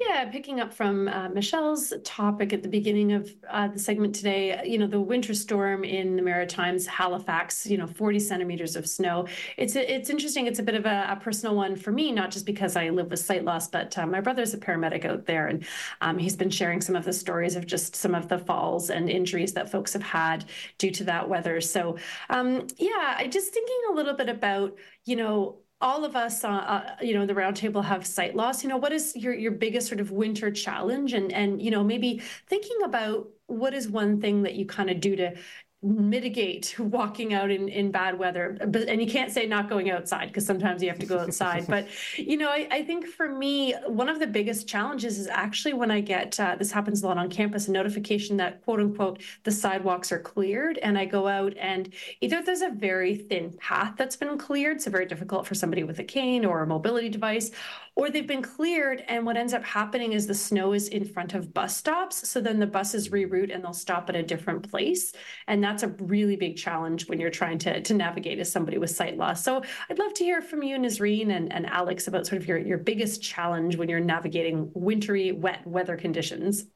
Yeah, picking up from uh, Michelle's topic at the beginning of uh, the segment today, you know, the winter storm in the Maritimes, Halifax, you know, 40 centimeters of snow. It's it's interesting. It's a bit of a, a personal one for me, not just because I live with sight loss, but uh, my brother's a paramedic out there, and um, he's been sharing some of the stories of just some of the falls and injuries that folks have had due to that weather. So, um, yeah, I just thinking a little bit about, you know, all of us, uh, uh, you know, the roundtable have sight loss. You know, what is your your biggest sort of winter challenge, and and you know, maybe thinking about what is one thing that you kind of do to mitigate walking out in, in bad weather but and you can't say not going outside because sometimes you have to go outside but you know I, I think for me one of the biggest challenges is actually when i get uh, this happens a lot on campus a notification that quote unquote the sidewalks are cleared and i go out and either there's a very thin path that's been cleared so very difficult for somebody with a cane or a mobility device or they've been cleared and what ends up happening is the snow is in front of bus stops. So then the buses reroute and they'll stop at a different place. And that's a really big challenge when you're trying to, to navigate as somebody with sight loss. So i'd love to hear from you Nisreen and, and alex about sort of your, your biggest challenge when you're navigating wintry wet weather conditions.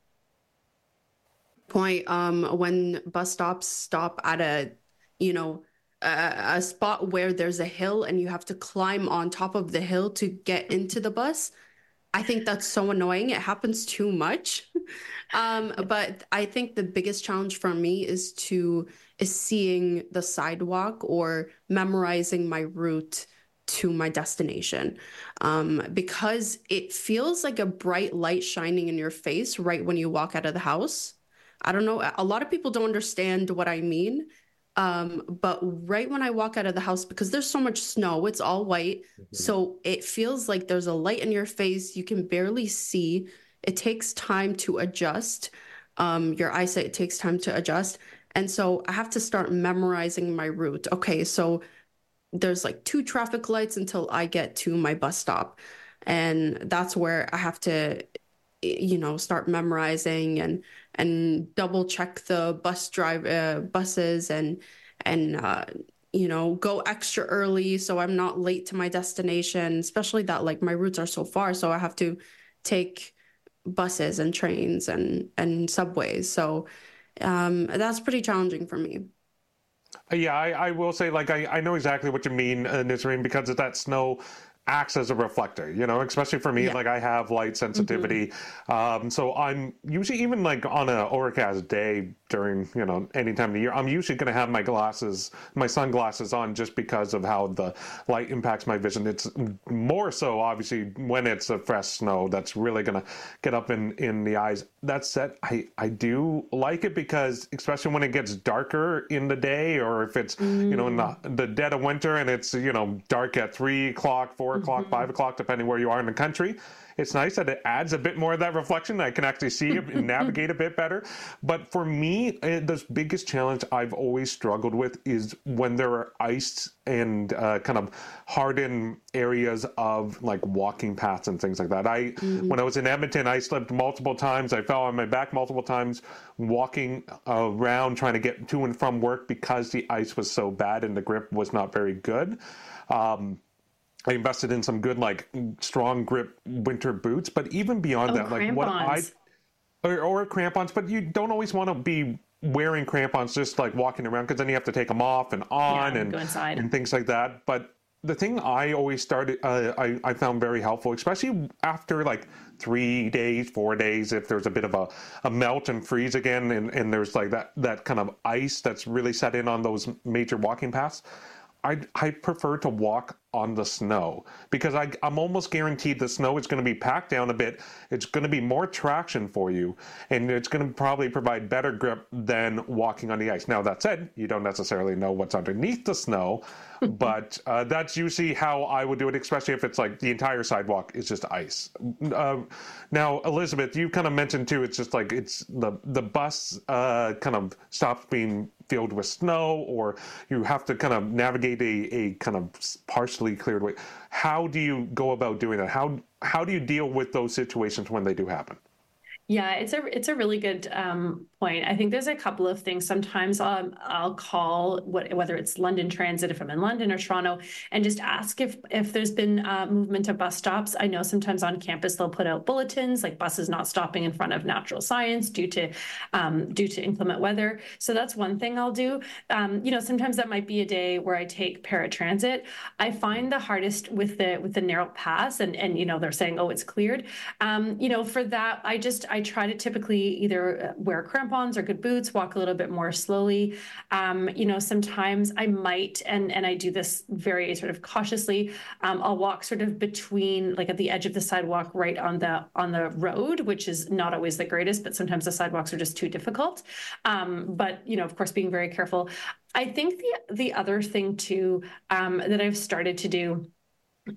Point um when bus stops stop at a you know a, a spot where there's a hill and you have to climb on top of the hill to get into the bus. I think that's so annoying. It happens too much. um, but I think the biggest challenge for me is to is seeing the sidewalk or memorizing my route to my destination um, because it feels like a bright light shining in your face right when you walk out of the house. I don't know. A lot of people don't understand what I mean. Um, but right when I walk out of the house, because there's so much snow, it's all white. Mm-hmm. So it feels like there's a light in your face. You can barely see. It takes time to adjust. Um, your eyesight takes time to adjust. And so I have to start memorizing my route. Okay, so there's like two traffic lights until I get to my bus stop. And that's where I have to, you know, start memorizing and and double check the bus drive uh, buses and and uh, you know go extra early so I'm not late to my destination. Especially that like my routes are so far, so I have to take buses and trains and and subways. So um, that's pretty challenging for me. Yeah, I, I will say, like, I, I know exactly what you mean, uh, because of that snow acts as a reflector, you know, especially for me, Yeah. like I have light sensitivity. Um, so I'm usually, even like on a overcast day during, you know, any time of the year, I'm usually going to have my glasses, my sunglasses on just because of how the light impacts my vision. It's more so, obviously, when it's a fresh snow that's really going to get up in, in the eyes. That said, I, I do like it because, especially when it gets darker in the day or if it's, you know, in the, mm. the dead of winter and it's, you know, dark at three o'clock, 4 o'clock, mm-hmm. five o'clock, depending where you are in the country. It's nice that it adds a bit more of that reflection. I can actually see and navigate a bit better. But for me, eh, the biggest challenge I've always struggled with is when there are iced and uh, kind of hardened areas of like walking paths and things like that. I when I was in Edmonton, I slipped multiple times. I fell on my back multiple times walking around trying to get to and from work because the ice was so bad and the grip was not very good. Um, I invested in some good, like strong grip winter boots. But even beyond Oh, that, like what I or, or crampons, but you don't always want to be wearing crampons just like walking around because then you have to take them off and on Yeah, and and things like that. But the thing I always started, uh, I, I found very helpful, especially after like three days, four days, if there's a bit of a, a melt and freeze again, and, and there's like that, that kind of ice that's really set in on those major walking paths. I, I prefer to walk on the snow because I, I'm almost guaranteed the snow is going to be packed down a bit. It's going to be more traction for you, and it's going to probably provide better grip than walking on the ice. Now, that said, you don't necessarily know what's underneath the snow, but uh, that's usually how I would do it, especially if it's like the entire sidewalk is just ice. Uh, now, Elizabeth, you kind of mentioned too, it's just like it's the, the bus uh, kind of stops being filled with snow or you have to kind of navigate a, a kind of partially cleared way. How do you go about doing that? How how do you deal with those situations when they do happen? Yeah, it's a it's a really good um, point. I think there's a couple of things. Sometimes um, I'll call what, whether it's London Transit if I'm in London or Toronto, and just ask if if there's been uh, movement of bus stops. I know sometimes on campus they'll put out bulletins like buses not stopping in front of natural science due to um, due to inclement weather. So that's one thing I'll do. Um, you know, sometimes that might be a day where I take paratransit. I find the hardest with the with the narrow pass, and and you know they're saying oh it's cleared. Um, you know, for that I just I try to typically either uh, wear crampons or good boots, walk a little bit more slowly. Um, you know, sometimes I might, and and I do this very sort of cautiously. Um, I'll walk sort of between, like at the edge of the sidewalk, right on the on the road, which is not always the greatest, but sometimes the sidewalks are just too difficult. Um, but you know, of course, being very careful. I think the the other thing too um, that I've started to do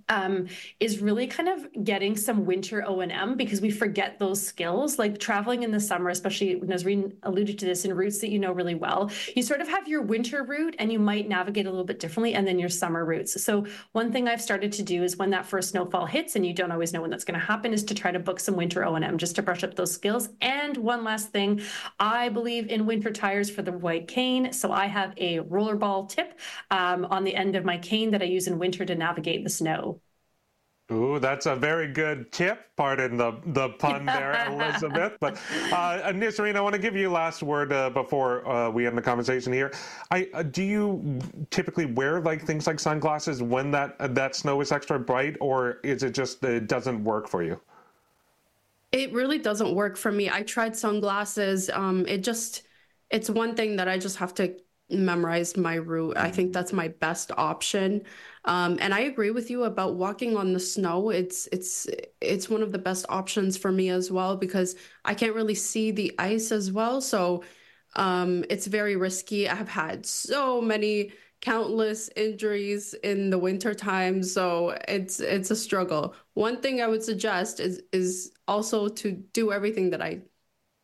um, is really kind of getting some winter O&M because we forget those skills. Like traveling in the summer, especially Nisreen alluded to this in routes that you know really well, you sort of have your winter route and you might navigate a little bit differently and then your summer routes. So one thing I've started to do is when that first snowfall hits and you don't always know when that's going to happen is to try to book some winter O&M just to brush up those skills. And one last thing, I believe in winter tires for the white cane. So I have a rollerball tip um, on the end of my cane that I use in winter to navigate the snow. Ooh, that's a very good tip. Pardon the the pun there, Elizabeth. But uh, Nisreen, I want to give you last word uh, before uh, we end the conversation here. I uh, do you typically wear like things like sunglasses when that uh, that snow is extra bright, or is it just that it doesn't work for you? It really doesn't work for me. I tried sunglasses. Um, it just, it's one thing that I just have to memorize my route. I think that's my best option. Um, and I agree with you about walking on the snow. It's it's it's one of the best options for me as well because I can't really see the ice as well. So um, it's very risky. I have had so many countless injuries in the winter time so it's it's a struggle one thing i would suggest is is also to do everything that i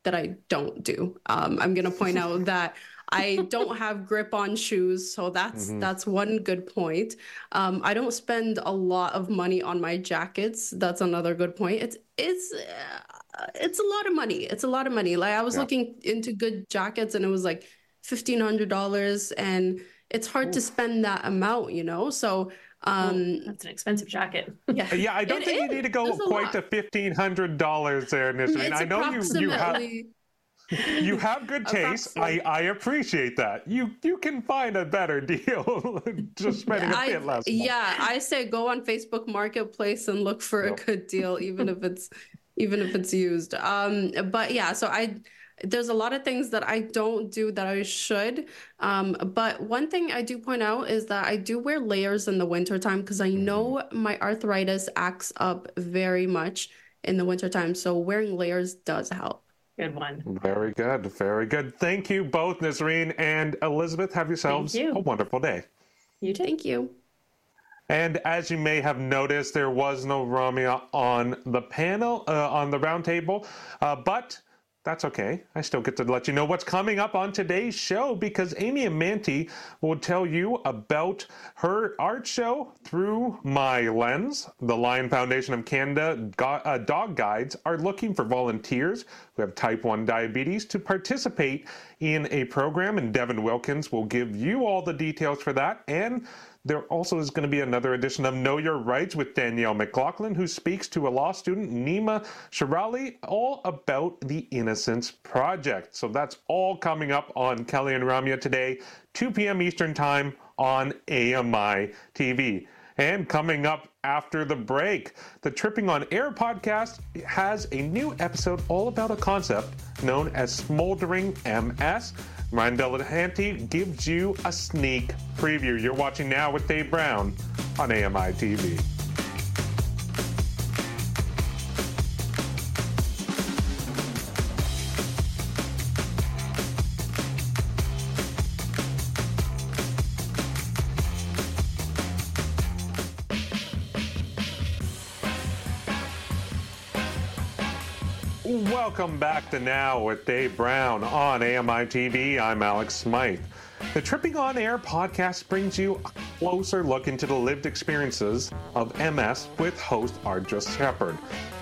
that i don't do um, i'm going to point out that i don't have grip on shoes so that's Mhm. that's one good point um, i don't spend a lot of money on my jackets that's another good point it's it's uh, it's a lot of money it's a lot of money like i was Yeah. looking into good jackets and it was like $1500 and it's hard to spend that amount you know so Um, that's an expensive jacket. Yeah, yeah. I don't It think you need to go There's quite to fifteen hundred dollars there, Nisreen. I know you you have approximately- you have good taste. I, I appreciate that. You you can find a better deal just spending a I- bit less. money. yeah, I say go on Facebook Marketplace and look for a good deal, even if it's even if it's used. Um, but yeah, so I there's a lot of things that I don't do that I should. Um, but one thing I do point out is that I do wear layers in the wintertime because I know my arthritis acts up very much in the wintertime. So wearing layers does help. Good one. Very good, very good. Thank you both, Nisreen and Elizabeth. Have yourselves you. a wonderful day. You too. Thank you. And as you may have noticed, there was no Ramya on the panel, uh, on the roundtable, uh, but that's okay. I still get to let you know what's coming up on today's show because Amy Amantea will tell you about her art show through my lens. The Lion Foundation of Canada uh, dog guides are looking for volunteers who have type 1 diabetes to participate in a program, and Devin Wilkins will give you all the details for that. And there also is going to be another edition of Know Your Rights with Danielle McLaughlin, who speaks to a law student, Nima Shirali, all about the Innocence Project. So that's all coming up on Kelly and Ramya today, 2 p.m. Eastern Time on AMI TV. And coming up after the break, the Tripping on Air podcast has a new episode all about a concept known as smoldering MS. Ryan Delahanty gives you a sneak preview. You're watching now with Dave Brown on AMI TV. Welcome back to Now with Dave Brown on AMI TV. I'm Alex Smythe. The Tripping on Air podcast brings you a closer look into the lived experiences of MS with host Ardra Shepard.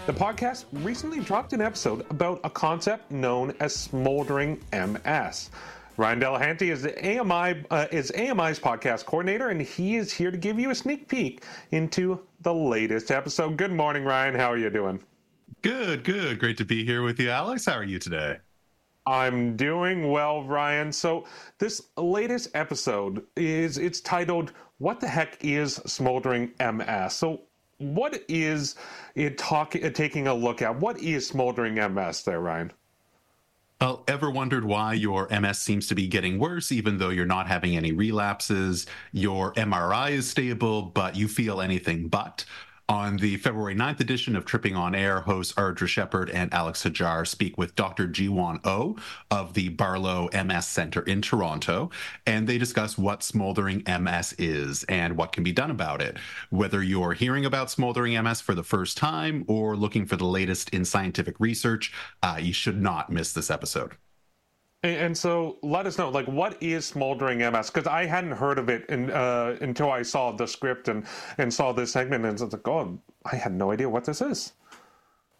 The podcast recently dropped an episode about a concept known as smoldering MS. Ryan Delahanty is the AMI uh, is AMI's podcast coordinator, and he is here to give you a sneak peek into the latest episode. Good morning, Ryan. How are you doing? Good, good. Great to be here with you, Alex. How are you today? I'm doing well, Ryan. So this latest episode is it's titled "What the heck is smoldering MS?" So what is it talk, uh, taking a look at? What is smoldering MS there, Ryan? Well, ever wondered why your MS seems to be getting worse, even though you're not having any relapses? Your MRI is stable, but you feel anything but. On the February 9th edition of Tripping on Air, hosts Ardra Shepard and Alex Hajar speak with Dr. Jiwon Oh of the Barlo MS Center in Toronto, and they discuss what smoldering MS is and what can be done about it. Whether you're hearing about smoldering MS for the first time or looking for the latest in scientific research, uh, you should not miss this episode. And, so let us know, like, what is smoldering MS? Because I hadn't heard of it in, uh, until I saw the script and, and saw this segment, and it's like, oh, I had no idea what this is.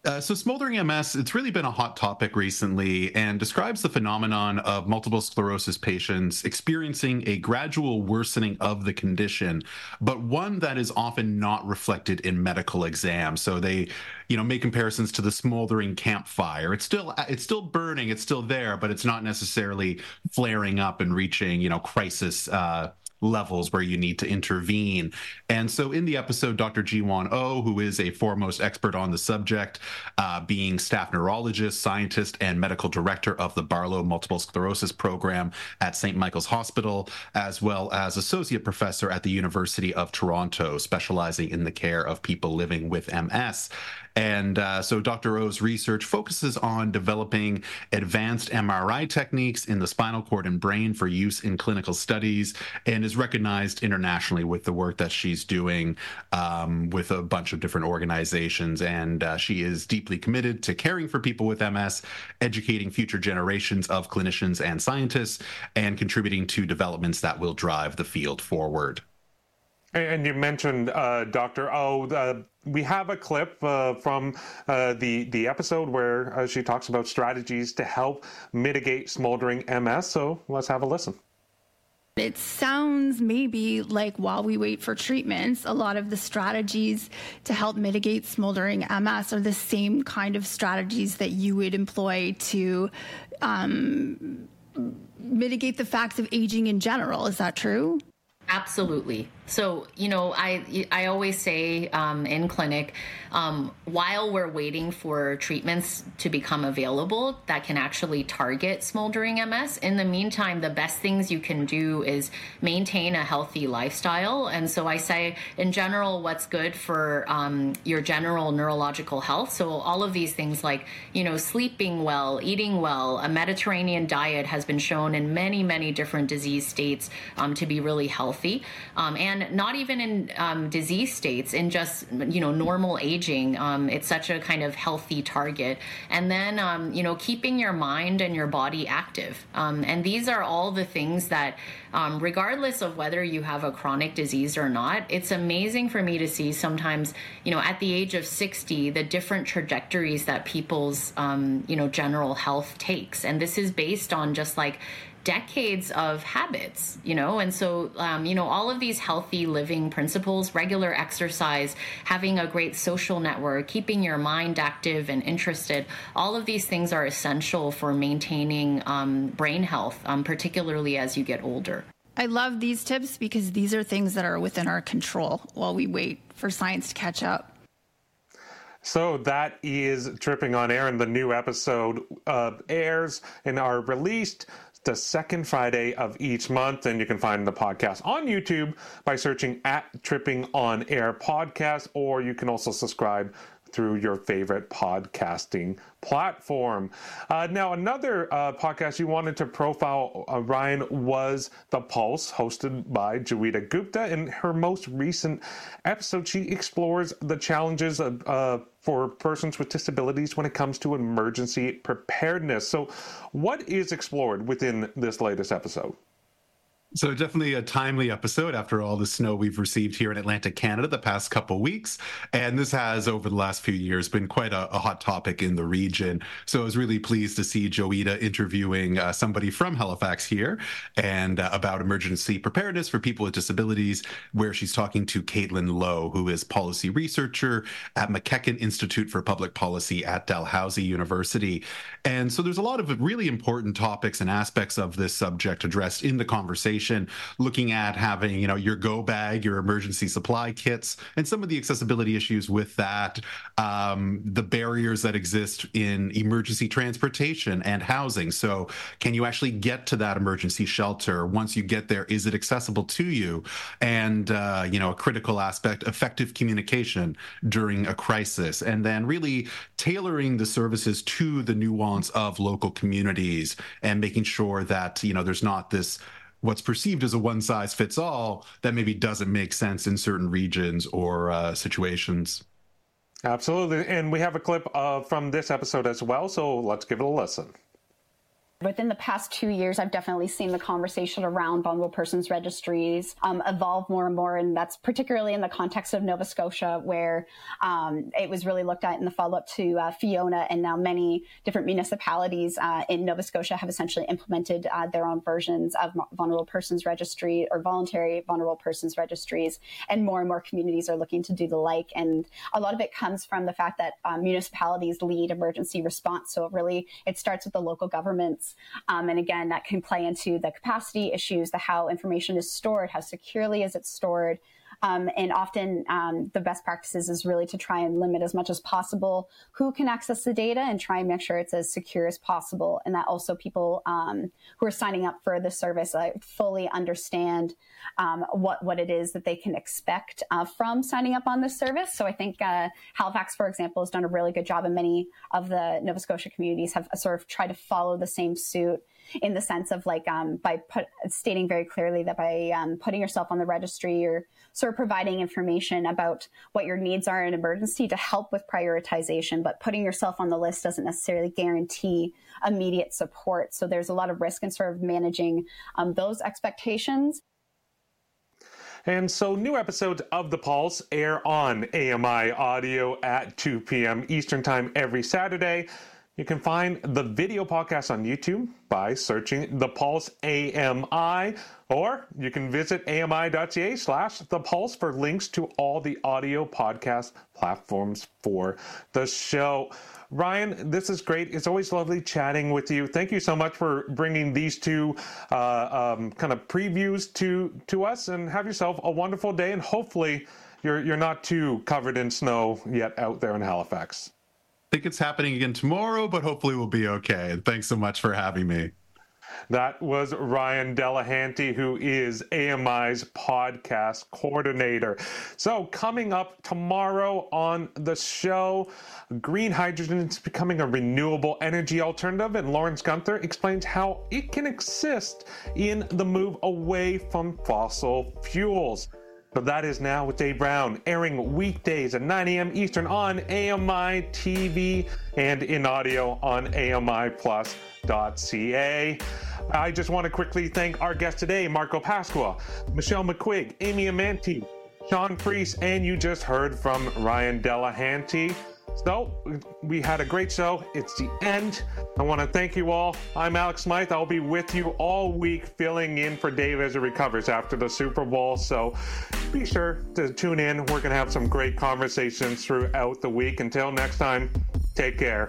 Uh, so, smoldering MS, it's really been a hot topic recently and describes the phenomenon of multiple sclerosis patients experiencing a gradual worsening of the condition, but one that is often not reflected in medical exams. So, they, you know, make comparisons to the smoldering campfire. It's still, it's still burning, it's still there, but it's not necessarily flaring up and reaching, you know, crisis. Uh, levels where you need to intervene. And so in the episode, Dr. Jiwon Oh, who is a foremost expert on the subject, uh, being staff neurologist, scientist, and medical director of the Barlo Multiple Sclerosis Program at St. Michael's Hospital, as well as associate professor at the University of Toronto, specializing in the care of people living with MS. And uh, so Dr. Oh's research focuses on developing advanced MRI techniques in the spinal cord and brain for use in clinical studies and is recognized internationally with the work that she's doing um, with a bunch of different organizations. And uh, she is deeply committed to caring for people with MS, educating future generations of clinicians and scientists, and contributing to developments that will drive the field forward. And you mentioned uh, Dr. O. Uh, we have a clip uh, from uh, the the episode where uh, she talks about strategies to help mitigate smoldering MS. So let's have a listen. It sounds maybe like while we wait for treatments, a lot of the strategies to help mitigate smoldering MS are the same kind of strategies that you would employ to um, mitigate the facts of aging in general. Is that true? Absolutely. So, you know, I I always say um, in clinic, um, while we're waiting for treatments to become available that can actually target smoldering MS, in the meantime, the best things you can do is maintain a healthy lifestyle. And so I say, in general, what's good for um, your general neurological health. So all of these things like, you know, sleeping well, eating well, a Mediterranean diet has been shown in many, many different disease states um, to be really healthy. Um, and not even in um, disease states, in just you know normal aging. Um, it's such a kind of healthy target, and then um, you know keeping your mind and your body active. Um, and these are all the things that, um, regardless of whether you have a chronic disease or not, it's amazing for me to see sometimes you know at the age of 60 the different trajectories that people's um, you know general health takes, and this is based on just like decades of habits, you know, and so, um, you know, all of these healthy living principles, regular exercise, having a great social network, keeping your mind active and interested, all of these things are essential for maintaining um, brain health, um, particularly as you get older. I love these tips because these are things that are within our control while we wait for science to catch up. So that is Tripping on Air, and the new episode uh, airs and are released the second Friday of each month. And you can find the podcast on YouTube by searching at Tripping on Air Podcast, or you can also subscribe through your favorite podcasting platform. Uh, now, another uh, podcast you wanted to profile, uh, Ryan, was The Pulse, hosted by Joeita Gupta. In her most recent episode, she explores the challenges of, for persons with disabilities when it comes to emergency preparedness. So, what is explored within this latest episode? So definitely a timely episode after all the snow we've received here in Atlantic Canada the past couple weeks, and this has over the last few years been quite a, a hot topic in the region. So I was really pleased to see Joeita interviewing uh, somebody from Halifax here and uh, about emergency preparedness for people with disabilities, where she's talking to Caitlin Lowe, who is policy researcher at MacEachen Institute for Public Policy at Dalhousie University. And so there's a lot of really important topics and aspects of this subject addressed in the conversation looking at having, you know, your go bag, your emergency supply kits, and some of the accessibility issues with that, um, the barriers that exist in emergency transportation and housing. So, can you actually get to that emergency shelter? Once you get there, is it accessible to you? And, uh, you know, a critical aspect, effective communication during a crisis, and then really tailoring the services to the nuance of local communities and making sure that, you know, there's not this what's perceived as a one size fits all that maybe doesn't make sense in certain regions or uh, situations. Absolutely. And we have a clip uh, from this episode as well. So let's give it a listen. Within the past two years, I've definitely seen the conversation around vulnerable persons registries um, evolve more and more. And that's particularly in the context of Nova Scotia, where um, it was really looked at in the follow up to uh, Fiona. And now many different municipalities uh, in Nova Scotia have essentially implemented uh, their own versions of vulnerable persons registry or voluntary vulnerable persons registries. And more and more communities are looking to do the like. And a lot of it comes from the fact that um, municipalities lead emergency response. So really, it starts with the local governments um, and again, that can play into the capacity issues, the how information is stored, how securely is it stored. Um, and often um, the best practices is really to try and limit as much as possible who can access the data and try and make sure it's as secure as possible. And that also people um, who are signing up for the service uh, fully understand um, what, what it is that they can expect uh, from signing up on this service. So I think uh, Halifax, for example, has done a really good job and many of the Nova Scotia communities have sort of tried to follow the same suit in the sense of like um, by put, stating very clearly that by um, putting yourself on the registry, you're sort of providing information about what your needs are in emergency to help with prioritization. But putting yourself on the list doesn't necessarily guarantee immediate support. So there's a lot of risk in sort of managing um, those expectations. And so, new episodes of The Pulse air on AMI audio at 2 p.m. Eastern Time every Saturday. You can find the video podcast on YouTube by searching The Pulse AMI, or you can visit ami.ca slash The Pulse for links to all the audio podcast platforms for the show. Ryan, this is great. It's always lovely chatting with you. Thank you so much for bringing these two uh, um, kind of previews to to us, and have yourself a wonderful day. And hopefully, you're you're not too covered in snow yet out there in Halifax. Think it's happening again tomorrow, but hopefully we'll be okay. And thanks so much for having me. That was Ryan Delahanty, who is AMI's podcast coordinator. So, coming up tomorrow on the show, green hydrogen is becoming a renewable energy alternative, and Lawrence Gunther explains how it can assist in the move away from fossil fuels. But that is now with Dave Brown, airing weekdays at 9 a.m. Eastern on AMI TV and in audio on AMIplus.ca. I just want to quickly thank our guests today, Marco Pasqua, Michelle McQuigge, Amy Amantea, Shaun Preece, and you just heard from Ryan Delahanty. So we had a great show. It's the end. I want to thank you all. I'm Alex Smythe. I'll be with you all week filling in for Dave as he recovers after the Super Bowl. So be sure to tune in. We're going to have some great conversations throughout the week. Until next time, take care.